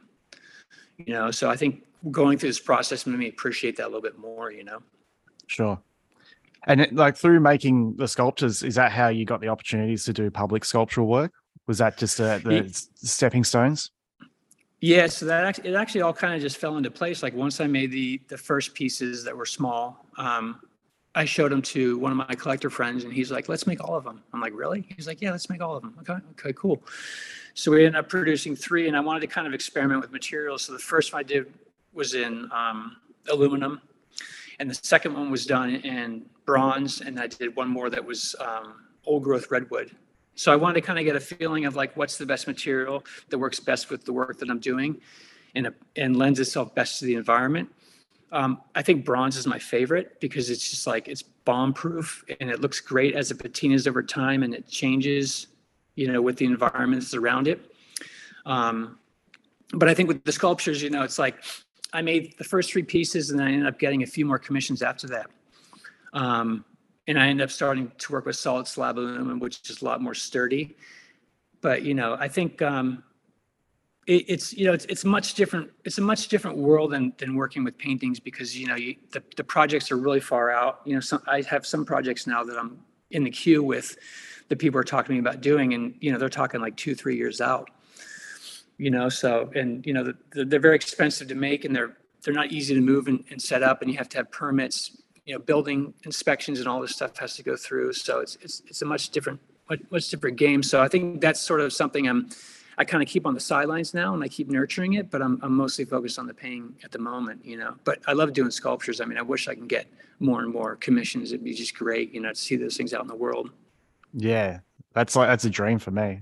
you know so i think going through this process made me appreciate that a little bit more you know Sure. And it, like through making the sculptures, is that how you got the opportunities to do public sculptural work? Was that just uh, the Ye- s- stepping stones? Yeah, so that actually, it actually all kind of just fell into place. Like once I made the the first pieces that were small, um, I showed them to one of my collector friends, and he's like, "Let's make all of them." I'm like, "Really?" He's like, "Yeah, let's make all of them." Okay, okay, cool. So we ended up producing three, and I wanted to kind of experiment with materials. So the first one I did was in um, aluminum, and the second one was done in bronze, and I did one more that was um, old growth redwood. So I wanted to kind of get a feeling of like what's the best material that works best with the work that I'm doing and, and lends itself best to the environment. Um, I think bronze is my favorite because it's just like it's bomb proof and it looks great as it patinas over time and it changes, you know, with the environments around it. Um, but I think with the sculptures, you know, it's like I made the first three pieces and I ended up getting a few more commissions after that. Um, and I ended up starting to work with solid slab aluminum, which is a lot more sturdy. But you know, I think um, it, it's you know it's it's much different. It's a much different world than than working with paintings because you know you, the the projects are really far out. You know, some I have some projects now that I'm in the queue with that people are talking to me about doing, and you know they're talking like two three years out. You know, so and you know they're, they're very expensive to make and they're they're not easy to move and, and set up, and you have to have permits you know, building inspections and all this stuff has to go through. So it's, it's, it's a much different, much, much different game. So I think that's sort of something I'm, I kind of keep on the sidelines now and I keep nurturing it, but I'm, I'm mostly focused on the painting at the moment, you know, but I love doing sculptures. I mean, I wish I can get more and more commissions. It'd be just great, you know, to see those things out in the world. Yeah, that's like that's a dream for me.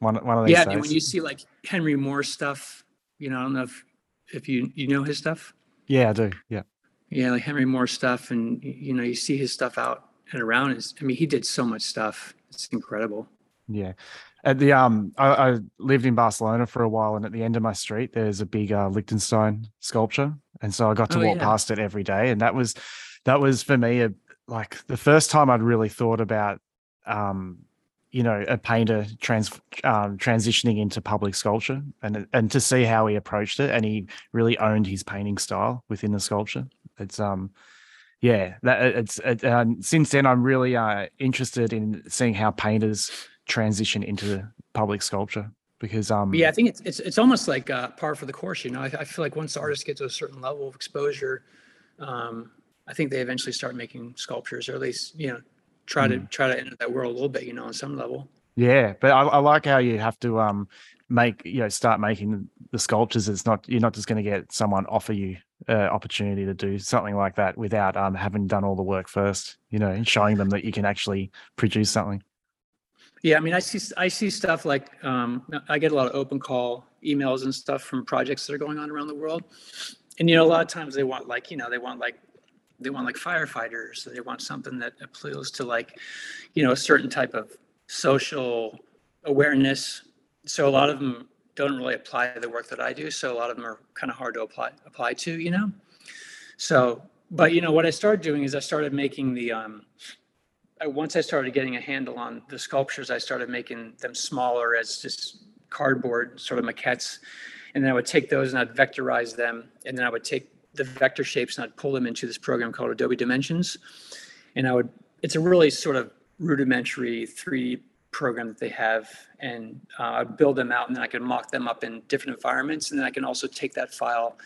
One one of these Yeah. Days. mean, when you see like Henry Moore stuff, you know, I don't know if, if you, you know his stuff. yeah, I do. Yeah. Yeah, like Henry Moore stuff, and you know, you see his stuff out and around. Is I mean, he did so much stuff. It's incredible. Yeah. At the um, I, I lived in Barcelona for a while, and at the end of my street, there's a big uh, Lichtenstein sculpture, and so I got to Oh, walk yeah. past it every day, and that was that was for me a like the first time I'd really thought about um, you know, a painter trans um, transitioning into public sculpture, and and to see how he approached it, and he really owned his painting style within the sculpture. It's um, yeah, that it's it, um, since then I'm really uh interested in seeing how painters transition into public sculpture because um yeah, I think it's it's it's almost like uh, par for the course. You know, I, I feel like once the artists get to a certain level of exposure, um, I think they eventually start making sculptures, or at least you know, try to try to enter that world a little bit. You know, on some level. Yeah but I, I like how you have to um make you know start making the sculptures. It's not you're not just going to get someone offer you uh, opportunity to do something like that without um having done all the work first you know and showing them that you can actually produce something. Yeah, I mean, I see I see stuff like um, I get a lot of open call emails and stuff from projects that are going on around the world, and you know, a lot of times they want like you know they want like they want like firefighters, they want something that appeals to like you know a certain type of social awareness. So a lot of them don't really apply the work that I do. So a lot of them are kind of hard to apply apply to, you know. So, but you know, what I started doing is I started making the um, I, once I started getting a handle on the sculptures, I started making them smaller as just cardboard sort of maquettes. And then I would take those and I'd vectorize them. And then I would take the vector shapes and I'd pull them into this program called Adobe Dimensions. And I would, it's a really sort of rudimentary 3D program that they have and uh, build them out and then I can mock them up in different environments. And then I can also take that file,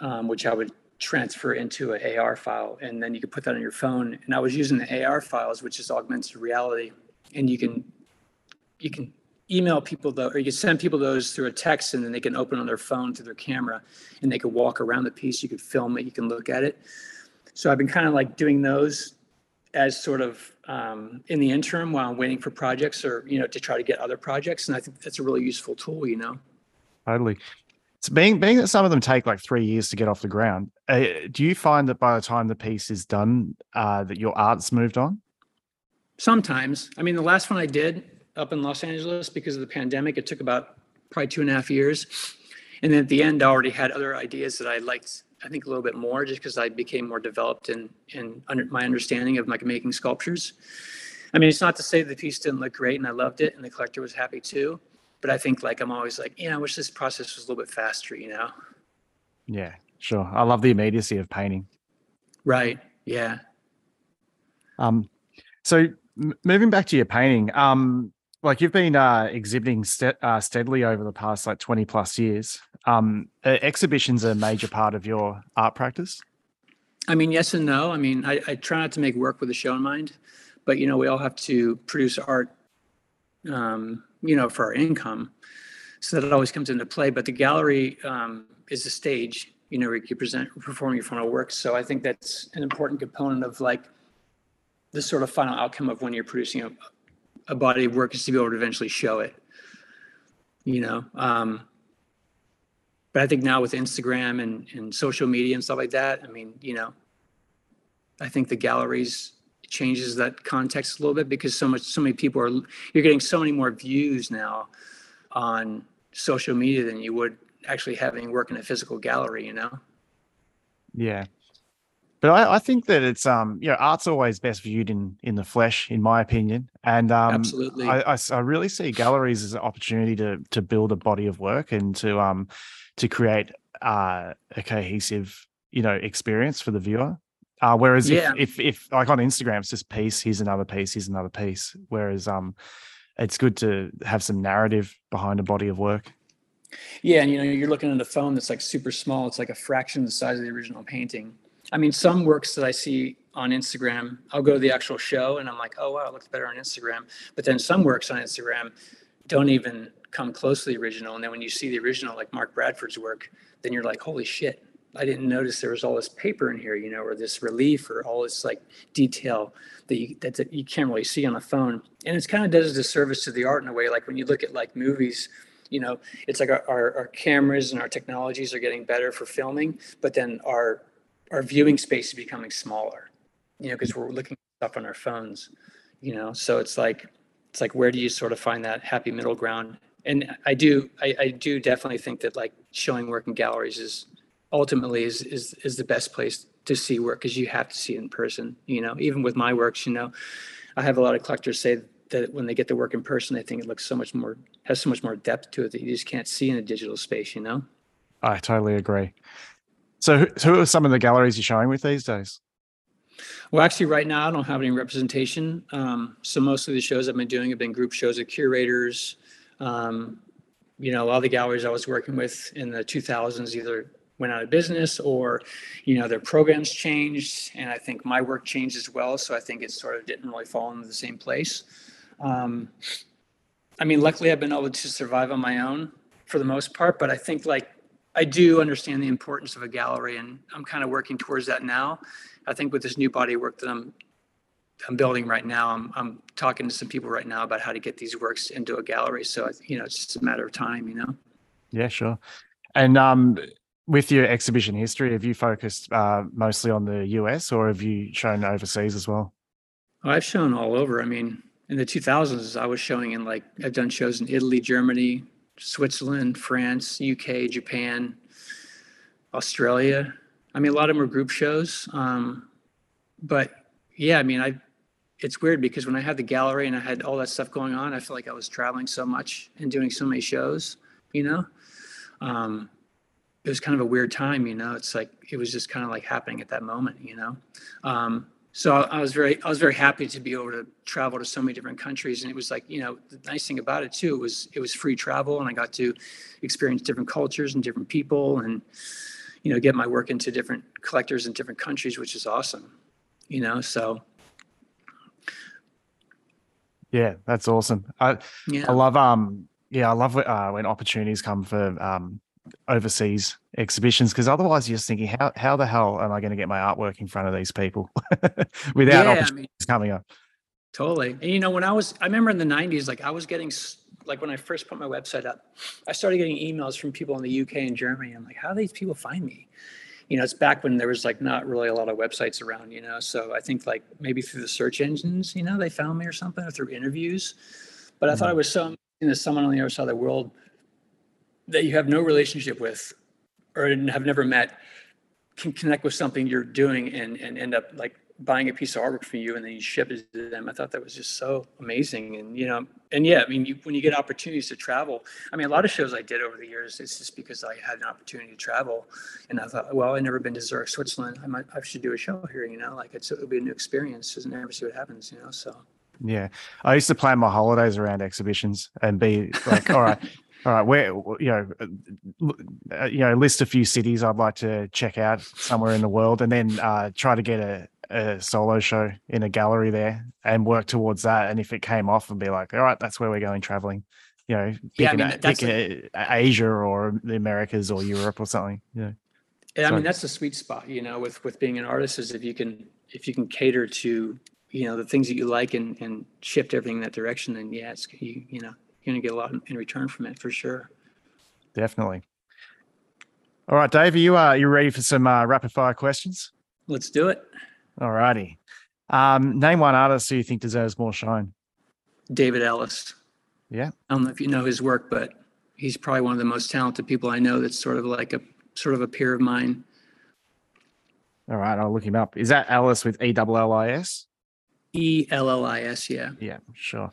um, which I would transfer into an AR file. And then you can put that on your phone. And I was using the AR files, which is augmented reality. And you can, you can email people though, or you can send people those through a text and then they can open on their phone through their camera and they can walk around the piece. You could film it, you can look at it. So I've been kind of like doing those as sort of um, in the interim while I'm waiting for projects or, you know, to try to get other projects. And I think that's a really useful tool, you know? Totally. So being being that some of them take like three years to get off the ground, uh, do you find that by the time the piece is done, uh, that your art's moved on? Sometimes. I mean, the last one I did up in Los Angeles because of the pandemic, it took about probably two and a half years. And then at the end, I already had other ideas that I liked I think a little bit more just because I became more developed in in under my understanding of like making sculptures. I mean, it's not to say the piece didn't look great and I loved it and the collector was happy too, but I think like I'm always like, yeah, I wish this process was a little bit faster, you know? Yeah, sure. I love the immediacy of painting. Right. Yeah. Um, so m- moving back to your painting, um, like you've been uh, exhibiting uh, steadily over the past like 20 plus years. Um, exhibitions are a major part of your art practice? I mean, yes and no. I mean, I, I try not to make work with a show in mind, but you know, we all have to produce art, um, you know, for our income. So that always comes into play. But the gallery um, is a stage, you know, where you present, perform your final work. So I think that's an important component of like the sort of final outcome of when you're producing a, a body of work is to be able to eventually show it. You know, um, but I think now with Instagram and, and social media and stuff like that, I mean, you know, I think the galleries changes that context a little bit because so much, so many people are, you're getting so many more views now on social media than you would actually having work in a physical gallery, you know? Yeah. But I, I think that it's um you know art's always best viewed in in the flesh, in my opinion, and um absolutely I, I, I really see galleries as an opportunity to to build a body of work and to um to create uh, a cohesive, you know, experience for the viewer. Uh, whereas yeah. if, if, if like on Instagram, it's just piece, here's another piece, here's another piece. Whereas um, it's good to have some narrative behind a body of work. Yeah, and you know, you're looking at a phone that's like super small. It's like a fraction the size of the original painting. I mean, some works that I see on Instagram, I'll go to the actual show and I'm like, oh wow, it looks better on Instagram. But then some works on Instagram don't even come close to the original. And then when you see the original, like Mark Bradford's work, then you're like, holy shit, I didn't notice there was all this paper in here, you know, or this relief or all this like detail that you, that, that you can't really see on the phone. And it's kind of does a disservice to the art in a way. Like when you look at like movies, you know, it's like our, our, our cameras and our technologies are getting better for filming, but then our, our viewing space is becoming smaller, you know, because we're looking stuff on our phones, you know, so it's like, it's like, where do you sort of find that happy middle ground and I do I, I do definitely think that like showing work in galleries is ultimately is is is the best place to see work because you have to see it in person. You know, even with my works, you know, I have a lot of collectors say that when they get the work in person, they think it looks so much more has so much more depth to it that you just can't see in a digital space. You know. I totally agree. So, who are some of the galleries you're showing with these days? Well, actually, right now I don't have any representation. Um, so most of the shows I've been doing have been group shows of curators, um, you know, a lot of the galleries I was working with in the 2000s either went out of business or, you know, their programs changed. And I think my work changed as well. So I think it sort of didn't really fall into the same place. Um, I mean, luckily I've been able to survive on my own for the most part, but I think like I do understand the importance of a gallery and I'm kind of working towards that now. I think with this new body of work that I'm I'm building right now. I'm, I'm talking to some people right now about how to get these works into a gallery. So, you know, it's just a matter of time, you know? Yeah, sure. And um, with your exhibition history, have you focused uh, mostly on the US or have you shown overseas as well? I've shown all over. I mean, in the 2000s, I was showing in like, I've done shows in Italy, Germany, Switzerland, France, UK, Japan, Australia. I mean, a lot of them were group shows. Um, but yeah, I mean, I it's weird because when I had the gallery and I had all that stuff going on, I felt like I was traveling so much and doing so many shows, you know. Um, it was kind of a weird time, you know. It's like it was just kind of like happening at that moment, you know. Um, so I was very I was very happy to be able to travel to so many different countries, and it was like you know the nice thing about it too was it was free travel, and I got to experience different cultures and different people, and you know get my work into different collectors in different countries, which is awesome. You know, so Yeah, that's awesome. I yeah, I love um yeah, I love uh, when opportunities come for um overseas exhibitions because otherwise you're just thinking how how the hell am I going to get my artwork in front of these people without yeah. I opportunities mean, coming up? totally. And you know, when I was I remember in the '90s, like I was getting like when I first put my website up, I started getting emails from people in the UK and Germany. I'm like, how do these people find me? You know, it's back when there was like not really a lot of websites around, you know. So I think like maybe through the search engines, you know, they found me or something, or through interviews. But I thought mm-hmm. it was so amazing that someone on the other side of the world that you have no relationship with or have never met can connect with something you're doing and and end up like buying a piece of artwork from you and then you ship it to them. I thought that was just so amazing. And you know, and yeah, I mean, you, when you get opportunities to travel, I mean, a lot of shows I did over the years, it's just because I had an opportunity to travel, and I thought, well, I never been to Zurich, Switzerland. I might, I should do a show here. You know, like it's it'll be a new experience, just never see what happens. You know, so Yeah, I used to plan my holidays around exhibitions and be like, all right, all right, where you know, uh, you know, list a few cities I'd like to check out somewhere in the world, and then uh, try to get a, a solo show in a gallery there and work towards that. And if it came off, and be like, all right, that's where we're going traveling. You know, Yeah, I mean, a- that's picking a- Asia or the Americas or Europe or something. Yeah, I So- mean that's the sweet spot, you know, with with being an artist is if you can if you can cater to you know the things that you like and and shift everything in that direction, then yeah, it's you you know you're gonna get a lot in return from it for sure. definitely. All right, Dave, are you uh, you ready for some uh, rapid fire questions? Let's do it, All righty. Um, name one artist who you think deserves more shine. David Ellis. Yeah. I don't know if you know his work, but he's probably one of the most talented people I know. That's sort of like a sort of a peer of mine. All right, I'll look him up. Is that Ellis with E double L I S? E L L I S. Yeah. Yeah, sure.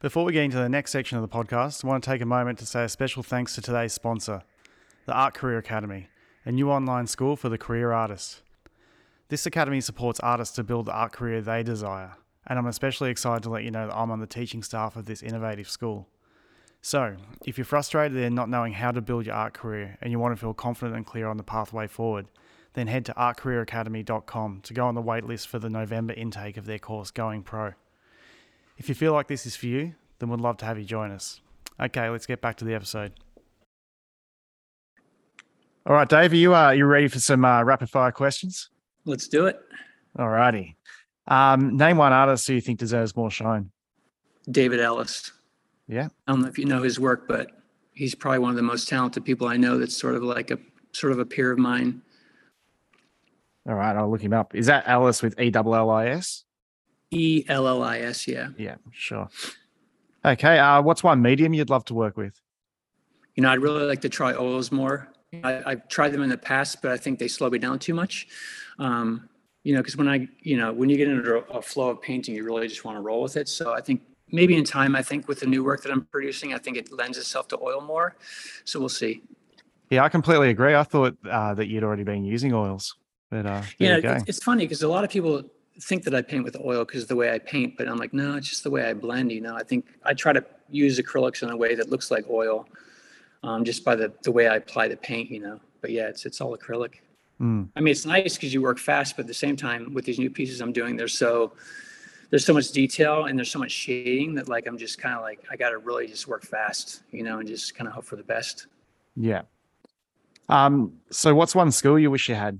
Before we get into the next section of the podcast, I want to take a moment to say a special thanks to today's sponsor, the Art Career Academy, a new online school for the career artist. This academy supports artists to build the art career they desire, and I'm especially excited to let you know that I'm on the teaching staff of this innovative school. So, if you're frustrated in not knowing how to build your art career and you want to feel confident and clear on the pathway forward, then head to artcareeracademy.com to go on the waitlist for the November intake of their course Going Pro. If you feel like this is for you, then we'd love to have you join us. Okay, let's get back to the episode. All right, Dave, are you uh, you ready for some uh, rapid fire questions? Let's do it. All righty. Um, name one artist who you think deserves more shine. David Ellis. Yeah. I don't know if you know his work, but he's probably one of the most talented people I know. That's sort of like a sort of a peer of mine. All right, I'll look him up. Is that Ellis with E double L I S? E L L I S. Yeah. Yeah, sure. Okay. Uh, what's one medium you'd love to work with? You know, I'd really like to try oils more. I, I've tried them in the past, but I think they slow me down too much. Um, you know, because when I, you know, when you get into a flow of painting, you really just want to roll with it. So I think maybe in time, I think with the new work that I'm producing, I think it lends itself to oil more. So we'll see. Yeah, I completely agree. I thought uh, that you'd already been using oils, but uh, Yeah, it's, it's funny because a lot of people think that I paint with oil because of the way I paint, but I'm like, no, it's just the way I blend. You know, I think I try to use acrylics in a way that looks like oil, um, just by the the way I apply the paint. You know, but yeah, it's it's all acrylic. Mm, I mean, it's nice because you work fast, but at the same time, with these new pieces I'm doing, there's so there's so much detail and there's so much shading that like I'm just kind of like I got to really just work fast, you know, and just kind of hope for the best. yeah. Um. So, what's one skill you wish you had?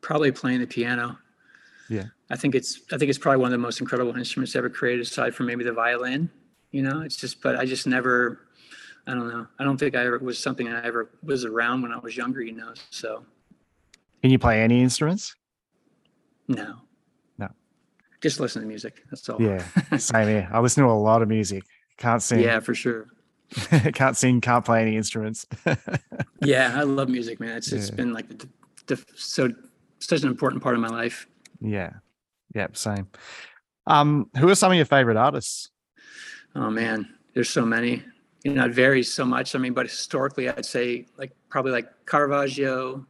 Probably playing the piano. Yeah. I think it's I think it's probably one of the most incredible instruments ever created, aside from maybe the violin. You know, it's just but I just never. I don't know. I don't think I ever was something I ever was around when I was younger. You know, so Can you play any instruments? no. No. Just listen to music. That's all. Yeah, same here. I listen to a lot of music. Can't sing. Yeah, for sure. can't sing. Can't play any instruments. Yeah, I love music, man. It's it's Yeah. been like the, the so such an important part of my life. yeah. Yep. Same. Um. Who are some of your favorite artists? Oh man, there's so many. You know, it varies so much. I mean, but historically, I'd say like probably like Caravaggio,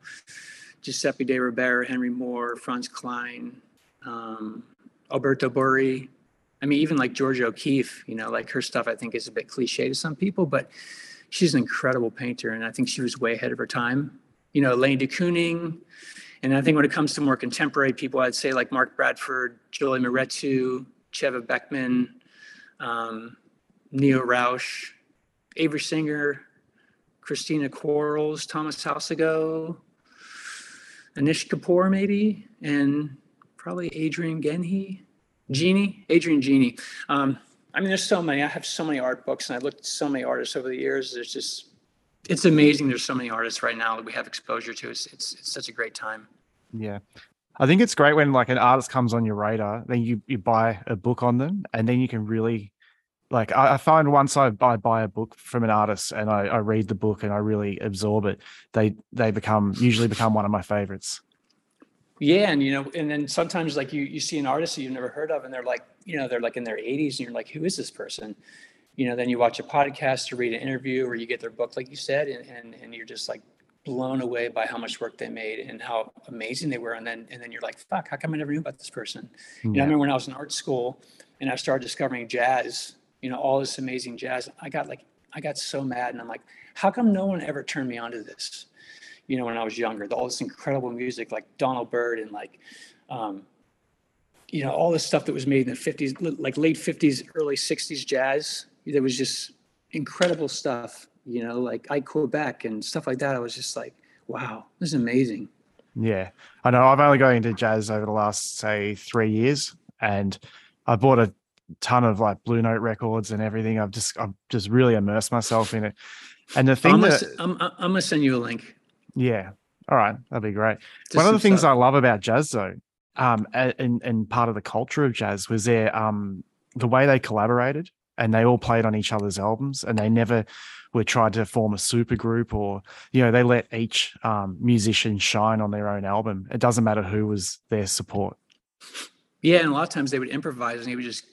Giuseppe De Ribera, Henry Moore, Franz Kline, um, Alberto Burri. I mean, even like Georgia O'Keeffe, you know, like her stuff I think is a bit cliche to some people, but she's an incredible painter. And I think she was way ahead of her time. You know, Elaine de Kooning. And I think when it comes to more contemporary people, I'd say like Mark Bradford, Julie Mehretu, Cheva Beckman, um, Neo Rauch, Avery Singer, Christina Quarles, Thomas Houseago, Anish Kapoor maybe, and probably Adrian Ghenie, Ghenie, Adrian Ghenie. Um, I mean, there's so many. I have so many art books, and I've looked at so many artists over the years. There's just, it's amazing. There's so many artists right now that we have exposure to. It's it's, it's such a great time. Yeah. I think it's great when like an artist comes on your radar, then you you buy a book on them, and then you can really like I, I find once I buy, buy a book from an artist and I, I read the book and I really absorb it, they they become usually become one of my favorites. Yeah, and you know, and then sometimes like you you see an artist that you've never heard of, and they're like, you know, they're like in their 80s, and you're like, who is this person? You know, then you watch a podcast or read an interview or you get their book, like you said, and and, and you're just like blown away by how much work they made and how amazing they were. And then and then you're like, fuck, how come I never knew about this person? You know, I remember when I was in art school and I started discovering jazz you know, all this amazing jazz. I got like, I got so mad and I'm like, how come no one ever turned me on to this? You know, when I was younger, all this incredible music like Donald Byrd and like, um, you know, all this stuff that was made in the 50s, like late 50s, early 60s jazz. There was just incredible stuff, you know, like Ike Quebec and stuff like that. I was just like, wow, this is amazing. Yeah. I know I've only gone into jazz over the last, say, three years. And I bought a ton of like Blue Note records and everything. I've just I've just really immersed myself in it. And the thing I'm that gonna, I'm, I'm gonna send you a link. Yeah. All right. That'd be great. to One of the things stuff. I love about jazz though, um, and and part of the culture of jazz was their um the way they collaborated and they all played on each other's albums and they never were tried to form a super group or you know they let each um, musician shine on their own album. It doesn't matter who was their support. Yeah, and a lot of times they would improvise and they would just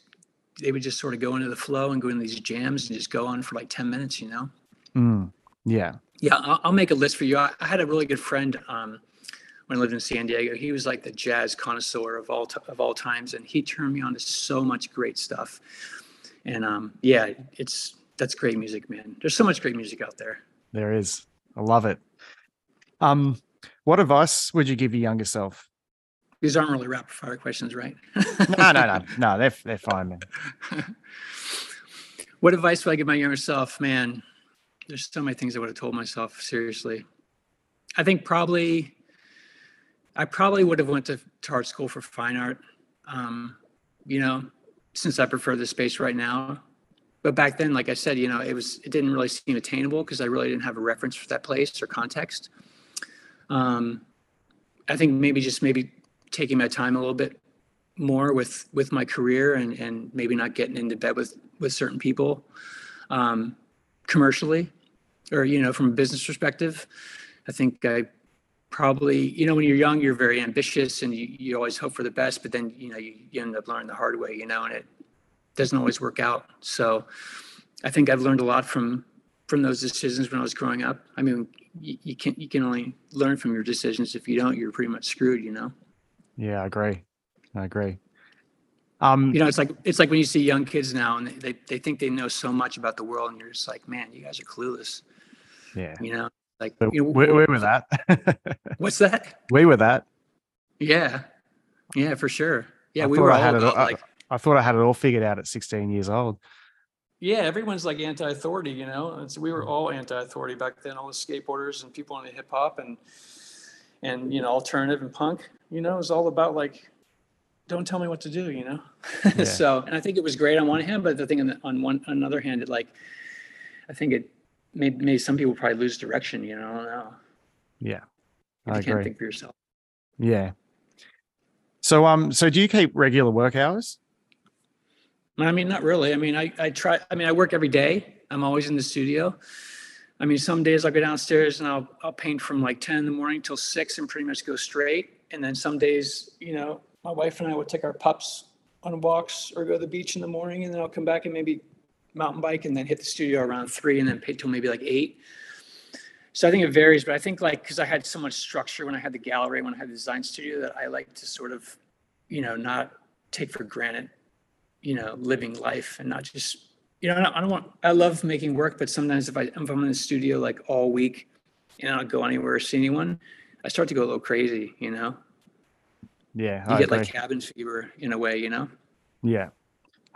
they would just sort of go into the flow and go into these jams and just go on for like 10 minutes, you know? Mm, yeah. Yeah, I'll, I'll make a list for you. I, I had a really good friend um, when I lived in San Diego. He was like the jazz connoisseur of all t- of all times, and he turned me on to so much great stuff. And um, yeah, it's that's great music, man. There's so much great music out there. There is. I love it. Um, what advice would you give your younger self? These aren't really rapid fire questions, right? No, no, no, no. They're they're fine, man. what advice would I give my younger self? Man, there's so many things I would have told myself. Seriously, I think probably, I probably would have went to, to art school for fine art. Um, you know, since I prefer the space right now. But back then, like I said, you know, it was it didn't really seem attainable because I really didn't have a reference for that place or context. Um, I think maybe just maybe taking my time a little bit more with with my career and and maybe not getting into bed with with certain people um, commercially or you know from a business perspective. I think i probably you know when you're young you're very ambitious and you, you always hope for the best but then you know you, you end up learning the hard way you know and it doesn't always work out. So i think i've learned a lot from from those decisions when i was growing up. I mean you, you can you can only learn from your decisions. If you don't you're pretty much screwed you know Yeah, I agree. I agree. Um, you know it's like it's like when you see young kids now and they, they, they think they know so much about the world and you're just like man you guys are clueless yeah, you know like but you know, we, we were that. what's that we were that. yeah yeah for sure yeah I we thought were I all had it all- like I thought I had it all figured out at 16 years old. yeah everyone's like anti-authority you know so we were all anti-authority back then all the skateboarders and people into hip-hop and and you know alternative and punk you know it was all about like don't tell me what to do you know Yeah. so and i think it was great on one hand but the thing on, the, on one another hand it like i think it made, made some people probably lose direction you know know Yeah, I you can't think for yourself Yeah. So um, so do you keep regular work hours? I mean, not really. I mean, I, I try, I mean, I work every day. I'm always in the studio. I mean, some days I'll go downstairs and I'll, I'll paint from like 10 in the morning till six and pretty much go straight. And then some days, you know, my wife and I would take our pups on walks or go to the beach in the morning and then I'll come back and maybe mountain bike and then hit the studio around three and then paint till maybe like eight. So I think it varies, but I think like, because I had so much structure when I had the gallery, when I had the design studio, that I like to sort of, you know, not take for granted, you know, living life and not just, you know, I don't, I don't want, I love making work, but sometimes if I, if I'm in the studio like all week and I don't go anywhere or see anyone, I start to go a little crazy, you know? Yeah, You I get agree. like cabin fever in a way, you know? Yeah.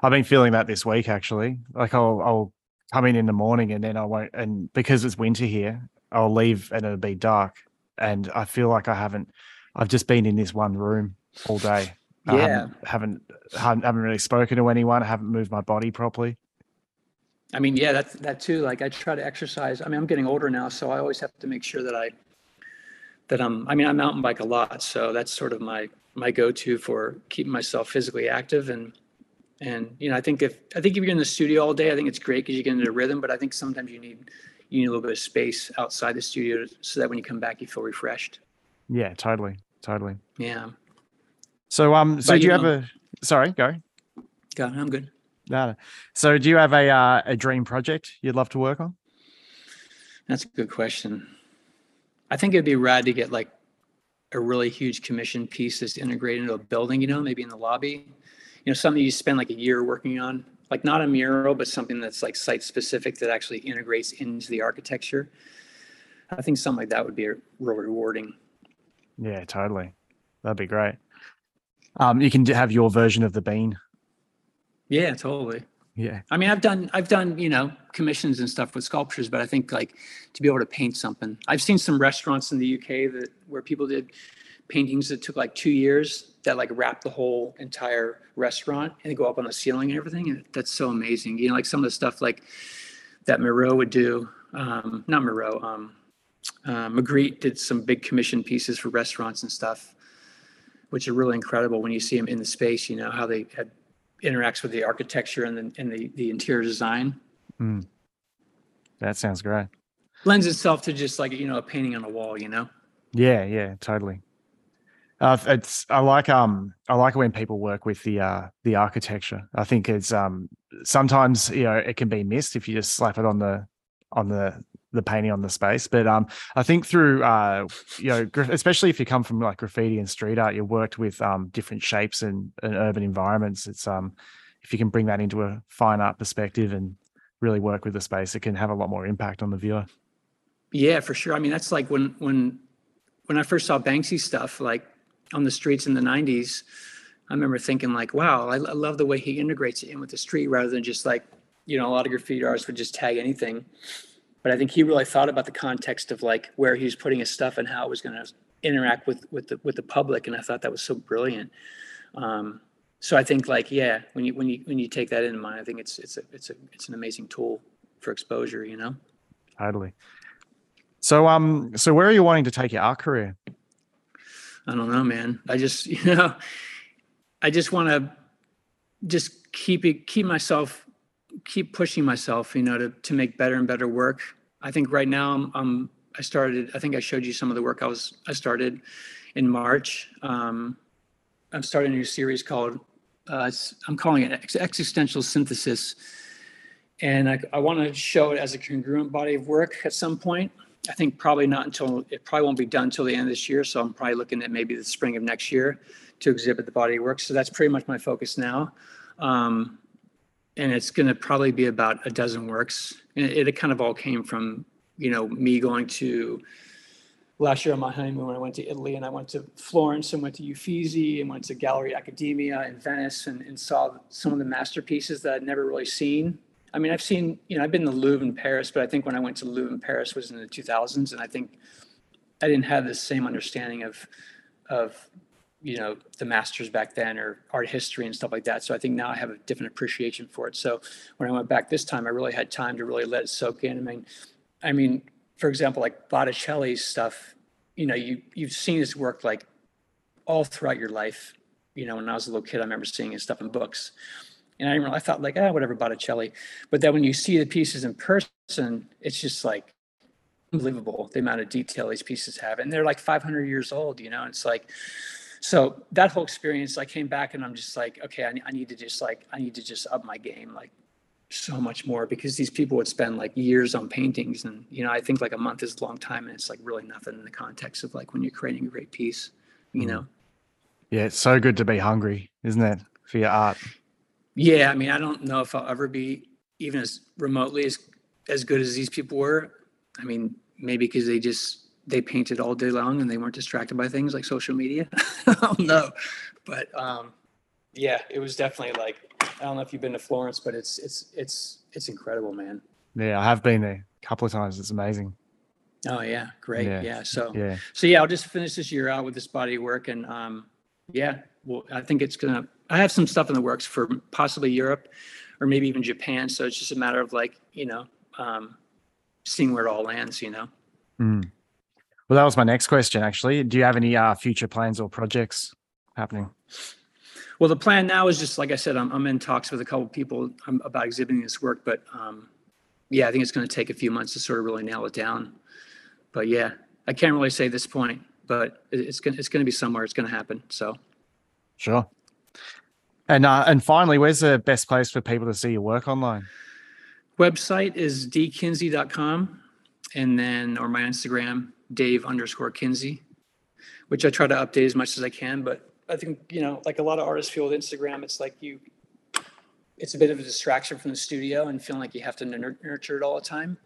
I've been feeling that this week actually. Like I'll I'll come in in the morning and then I won't and because it's winter here, I'll leave and it'll be dark and I feel like I haven't I've just been in this one room all day. I Yeah. haven't haven't haven't, haven't really spoken to anyone, I haven't moved my body properly. I mean, yeah, that's that too. Like I try to exercise. I mean, I'm getting older now, so I always have to make sure that I that I'm I mean, I mountain bike a lot, so that's sort of my my go-to for keeping myself physically active and and you know, I think if I think if you're in the studio all day, I think it's great because you get into a rhythm, but I think sometimes you need you need a little bit of space outside the studio so that when you come back you feel refreshed. Yeah, totally. Totally. Yeah. So um so But, do you you have a sorry, go. Go. I'm good. No. no. So do you have a uh, a dream project you'd love to work on? That's a good question. I think it'd be rad to get like a really huge commission piece that's integrated into a building, you know, maybe in the lobby. You know, something you spend like a year working on, like not a mural, but something that's like site specific that actually integrates into the architecture. I think something like that would be real rewarding. Yeah, totally. That'd be great. Um, you can have your version of the bean. Yeah, totally. Yeah, I mean, I've done I've done you know commissions and stuff with sculptures, but I think like to be able to paint something. I've seen some restaurants in the UK that where people did paintings that took like two years that like wrap the whole entire restaurant and they go up on the ceiling and everything. And that's so amazing. You know, like some of the stuff like that Moreau would do. Um, not Moreau. Um, uh, Magritte did some big commission pieces for restaurants and stuff, which are really incredible when you see them in the space. You know how they had interacts with the architecture and the, and the, the interior design that sounds great. lends itself to just like you know a painting on a wall you know Yeah, yeah, totally. Uh, it's I like um I like it when people work with the uh the architecture. I think it's um sometimes you know it can be missed if you just slap it on the on the the painting on the space. But um I think through uh you know especially if you come from like graffiti and street art, you worked with um different shapes and, and urban environments. It's um if you can bring that into a fine art perspective and really work with the space, it can have a lot more impact on the viewer. yeah for sure i mean that's like when when when i first saw banksy stuff like on the streets in the 90s i remember thinking like wow i, I love the way he integrates it in with the street rather than just like you know a lot of graffiti artists would just tag anything but i think he really thought about the context of like where he was putting his stuff and how it was going to interact with with the with the public and i thought that was so brilliant um, so i think like yeah when you when you when you take that into mind i think it's it's a it's a it's an amazing tool for exposure you know Totally. So um so where are you wanting to take your art career? I don't know, man. I just, you know, I just want to just keep it, keep myself, keep pushing myself, you know, to, to make better and better work. I think right now I'm, I'm I started, I think I showed you some of the work I was, I started in March. Um, I'm starting a new series called, uh, I'm calling it Ex- Existential Synthesis. And I, I want to show it as a congruent body of work at some point. I think probably not until, it probably won't be done until the end of this year. So I'm probably looking at maybe the spring of next year to exhibit the body of work. So that's pretty much my focus now. Um, and it's going to probably be about a dozen works. And it, it kind of all came from, you know, me going to last year on my honeymoon when I went to Italy and I went to Florence and went to Uffizi and went to Gallery Academia in Venice and, and saw some of the masterpieces that I'd never really seen. I mean, I've seen, you know, I've been to the Louvre in Paris, but I think when I went to Louvre in Paris was in the 2000s. And I think I didn't have the same understanding of, of, you know, the masters back then or art history and stuff like that. So I think now I have a different appreciation for it. So when I went back this time, I really had time to really let it soak in. I mean, I mean, for example, like Botticelli's stuff, you know, you, you've seen his work like all throughout your life. You know, when I was a little kid, I remember seeing his stuff in books. And I didn't really, I thought like, ah, whatever, Botticelli. But then when you see the pieces in person, it's just like unbelievable the amount of detail these pieces have. And they're like 500 years old, you know, it's like, so that whole experience, I came back and I'm just like, okay, I, I need to just like, I need to just up my game. Like, so much more because these people would spend like years on paintings and you know i think like a month is a long time and it's like really nothing in the context of like when you're creating a great piece you Mm. know Yeah, it's so good to be hungry, isn't it, for your art? yeah i mean i don't know if i'll ever be even as remotely as as good as these people were i mean maybe because they just they painted all day long and they weren't distracted by things like social media i don't know but um yeah it was definitely like i don't know if you've been to florence but it's it's it's it's incredible man Yeah, I have been there a couple of times. It's amazing. Oh yeah, great. Yeah. Yeah. So Yeah. so yeah, I'll just finish this year out with this body of work and um yeah, well I think it's gonna I have some stuff in the works for possibly Europe or maybe even Japan. So it's just a matter of like, you know, um seeing where it all lands, you know. Mm. Well, that was my next question, actually. Do you have any uh, future plans or projects happening? Well, the plan now is just like I said, I'm I'm in talks with a couple people um, about exhibiting this work, but um yeah, I think it's gonna take a few months to sort of really nail it down. But yeah, I can't really say this point, but it's gonna it's gonna be somewhere, it's gonna happen. So Sure. And uh, and finally, where's the best place for people to see your work online? Website is dkinsey.com and then, or my Instagram, Dave underscore Kinsey, which I try to update as much as I can. But I think, you know, like a lot of artists feel with Instagram, it's like you, it's a bit of a distraction from the studio and feeling like you have to nurture it all the time.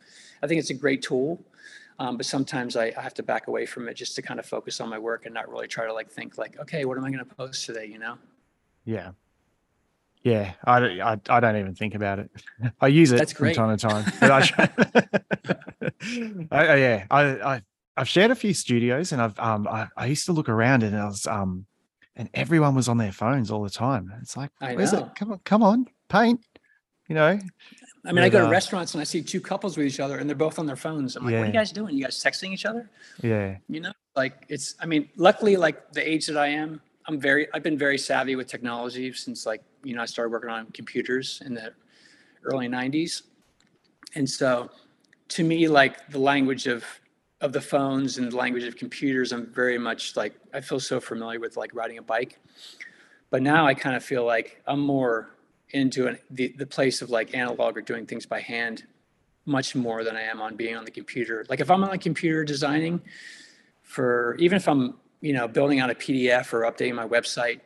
I think it's a great tool. Um, but sometimes I, I have to back away from it just to kind of focus on my work and not really try to like think like, okay, what am I going to post today? You know? Yeah. Yeah, I, don't- I, I don't even think about it. I use it That's from great. time to time. But I, I- yeah, I, I I've shared a few studios, and I've um I, I used to look around, and I was um and everyone was on their phones all the time. It's like, I where's know. it? Come on, come on, paint. You know, I mean, I go to uh, restaurants and I see two couples with each other and they're both on their phones. I'm like, what are you guys doing? You guys texting each other? yeah, you know like it's i mean luckily like the age that i am i'm very i've been very savvy with technology since like you know i started working on computers in the early 90s and so to me like the language of of the phones and the language of computers i'm very much like i feel so familiar with like riding a bike but now i kind of feel like i'm more into an, the, the place of like analog or doing things by hand much more than i am on being on the computer like if i'm on the computer designing for even if I'm, you know, building out a PDF or updating my website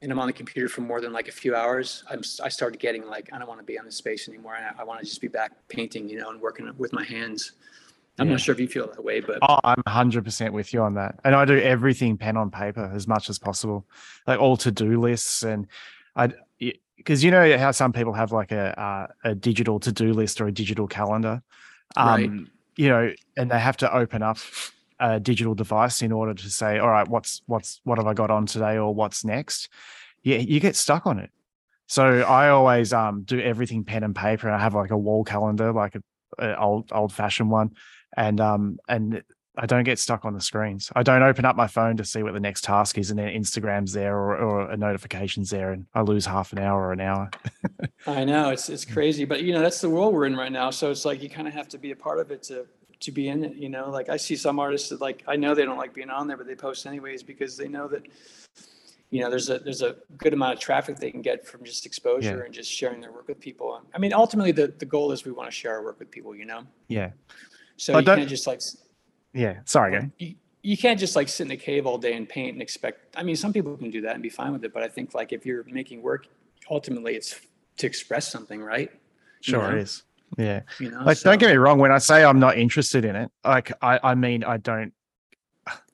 and I'm on the computer for more than like a few hours, I'm, I started getting like, I don't want to be on this space anymore. I, I want to just be back painting, you know, and working with my hands. I'm Yeah. not sure if you feel that way, but Oh, I'm 100% with you on that. And I do everything pen on paper as much as possible, like all to do lists. And I, because you know how some people have like a, uh, a digital to do list or a digital calendar, um, Right. you know, and they have to open up a digital device in order to say, all right, what's, what's, what have I got on today or what's next? Yeah, you get stuck on it. So I always um, do everything pen and paper. And I have like a wall calendar, like a, a old, old fashioned one and um and I don't get stuck on the screens. I don't open up my phone to see what the next task is, and then Instagram's there or, or a notification's there, and I lose half an hour or an hour. I know it's, it's crazy, but you know, that's the world we're in right now. So it's like, you kind of have to be a part of it to, to be in it, you know, like I see some artists that like, I know they don't like being on there, but they post anyways because they know that, you know, there's a, there's a good amount of traffic they can get from just exposure Yeah. and just sharing their work with people. I mean, ultimately the, the goal is we want to share our work with people, you know? Yeah, So But you can't just like, yeah. Sorry, you, you can't just like sit in a cave all day and paint and expect, I mean, some people can do that and be fine with it, but I think like if you're making work, ultimately it's to express something, right? You Sure know? it is. Yeah, You know, like so- don't get me wrong. When I say I'm not interested in it, like I I mean I don't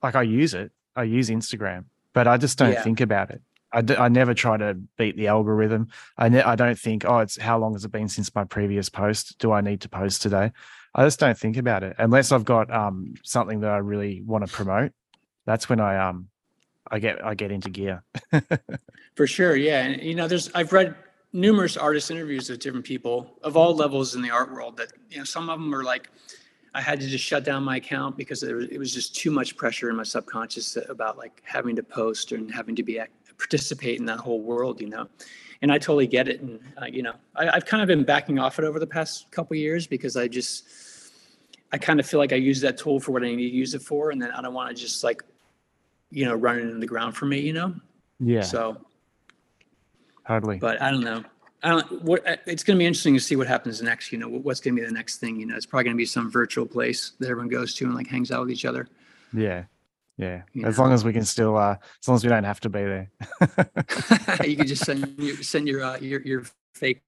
like I use it. I use Instagram, but I just don't Yeah. think about it. I, d- I never try to beat the algorithm. I ne- I don't think, oh, it's how long has it been since my previous post? Do I need to post today? I just don't think about it unless I've got um something that I really want to promote. That's when I um I get I get into gear. For sure, yeah. And you know, there's I've read numerous artist interviews with different people of all levels in the art world that you know some of them are like I had to just shut down my account because it was, just too much pressure in my subconscious about like having to post and having to be participate in that whole world, you know. And I totally get it, and uh, you know, I, I've kind of been backing off it over the past couple years because I just I kind of feel like I use that tool for what I need to use it for, and then I don't want to just like you know run it in the ground for me, you know. Yeah, So Hardly. but I don't know. I don't, what, uh, it's going to be interesting to see what happens next. You know, what's going to be the next thing? You know, it's probably going to be some virtual place that everyone goes to and like hangs out with each other. Yeah. Yeah. You As know? long as we can still, uh, as long as we don't have to be there. you can just send your, send your, uh, your, your fake,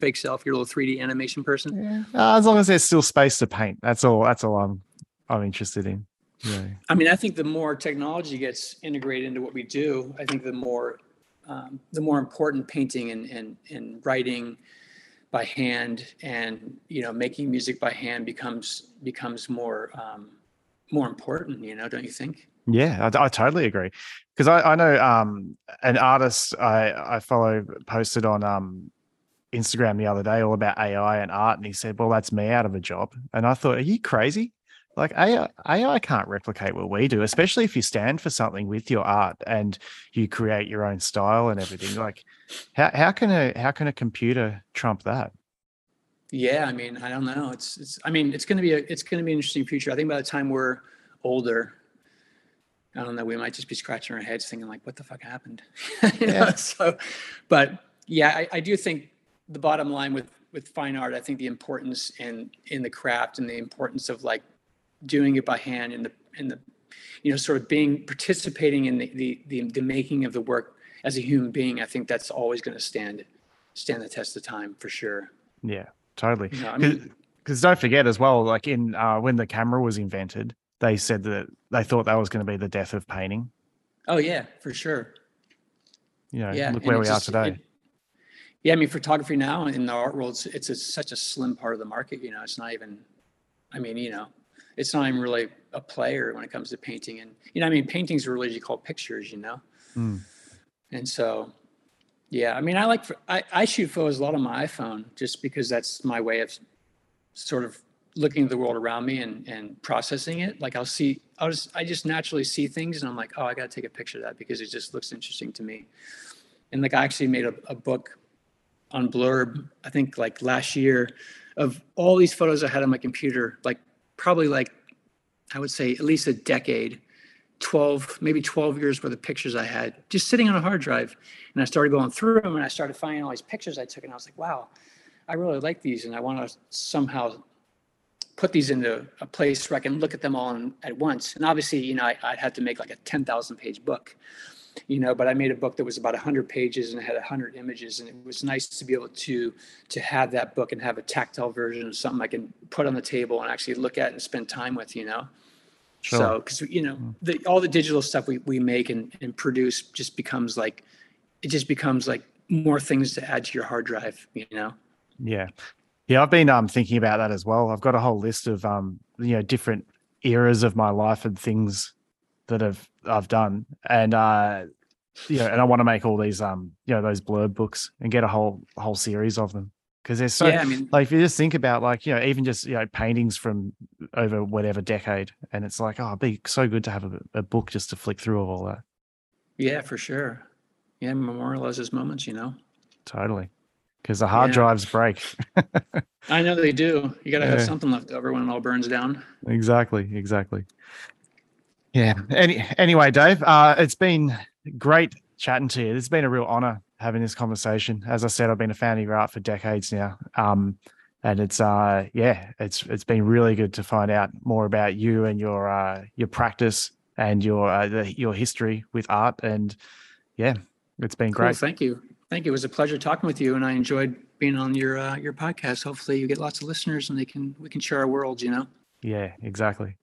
fake self, your little 3D animation person. Yeah. Uh, as long as there's still space to paint. That's all. That's all I'm, I'm interested in. Yeah. I mean, I think the more technology gets integrated into what we do, I think the more, um, the more important painting and, and, and writing by hand and, you know, making music by hand becomes, becomes more, um, more important, you know, don't you think? Yeah, I, I totally agree. Because I, I know um, an artist I, I follow posted on um, Instagram the other day all about AI and art, and he said, "Well, that's me out of a job." And I thought, "Are you crazy? Like AI, AI can't replicate what we do, especially if you stand for something with your art and you create your own style and everything. Like, how how can a how can a computer trump that?" Yeah, I mean, I don't know. It's, it's, I mean, it's going to be a, it's going to be an interesting future. I think by the time we're older, I don't know, we might just be scratching our heads thinking like, what the fuck happened? you know? So, but yeah, I, I do think the bottom line with, with fine art, I think the importance in, in the craft and the importance of like doing it by hand and the, and the, you know, sort of being, participating in the, the, the, the making of the work as a human being, I think that's always going to stand, stand the test of time for sure. Yeah, totally. You know, I mean, because don't forget as well, like in uh, when the camera was invented, they said that they thought that was going to be the death of painting. oh yeah, for sure. You know, Yeah. look where we just- are today. it- yeah, I mean, photography now in the art world, it's, it's such a slim part of the market. You know, it's not even. I mean, you know, it's not even really a player when it comes to painting. And you know, I mean, paintings are really called pictures. You know, Mm. and so, yeah, I mean, I like I, I shoot photos a lot on my iPhone just because that's my way of sort of looking at the world around me and and processing it. Like I'll see, I'll just I just naturally see things and I'm like, oh, I got to take a picture of that because it just looks interesting to me. And like I actually made a, a book on Blurb, I think like last year, of all these photos I had on my computer, like probably like I would say at least a decade, 12, maybe 12 years worth of pictures I had just sitting on a hard drive. And I started going through them and I started finding all these pictures I took and I was like, wow, I really like these and I want to somehow put these into a place where I can look at them all in, at once. And obviously, you know, I, I'd have to make like a 10,000 page book, you know, but I made a book that was about 100 pages and it had 100 images. And it was nice to be able to to have that book and have a tactile version of something I can put on the table and actually look at and spend time with, you know. Sure. So, because you know, the, all the digital stuff we, we make and, and produce just becomes like, it just becomes like more things to add to your hard drive, you know. Yeah. Yeah, I've been um thinking about that as well. I've got a whole list of um you know different eras of my life and things that have I've done. And uh you know, and I want to make all these um you know those blurb books and get a whole whole series of them because there's so yeah, I mean, like if you just think about like you know even just you know paintings from over whatever decade and it's like oh it'd be so good to have a, a book just to flick through of all that yeah, for sure. Yeah, memorializes moments, you know. totally because the hard Yeah. drives break I know they do. You got to have something left over when it all burns down. exactly exactly yeah any anyway dave uh it's been great chatting to you it's been a real honor having this conversation as i said i've been a fan of your art for decades now um and it's uh yeah it's it's been really good to find out more about you and your uh your practice and your uh, the, your history with art and yeah it's been Cool. great Thank you. Thank you. It was a pleasure talking with you, and I enjoyed being on your uh, your podcast. Hopefully, you get lots of listeners, and they can we can share our worlds. You know. yeah exactly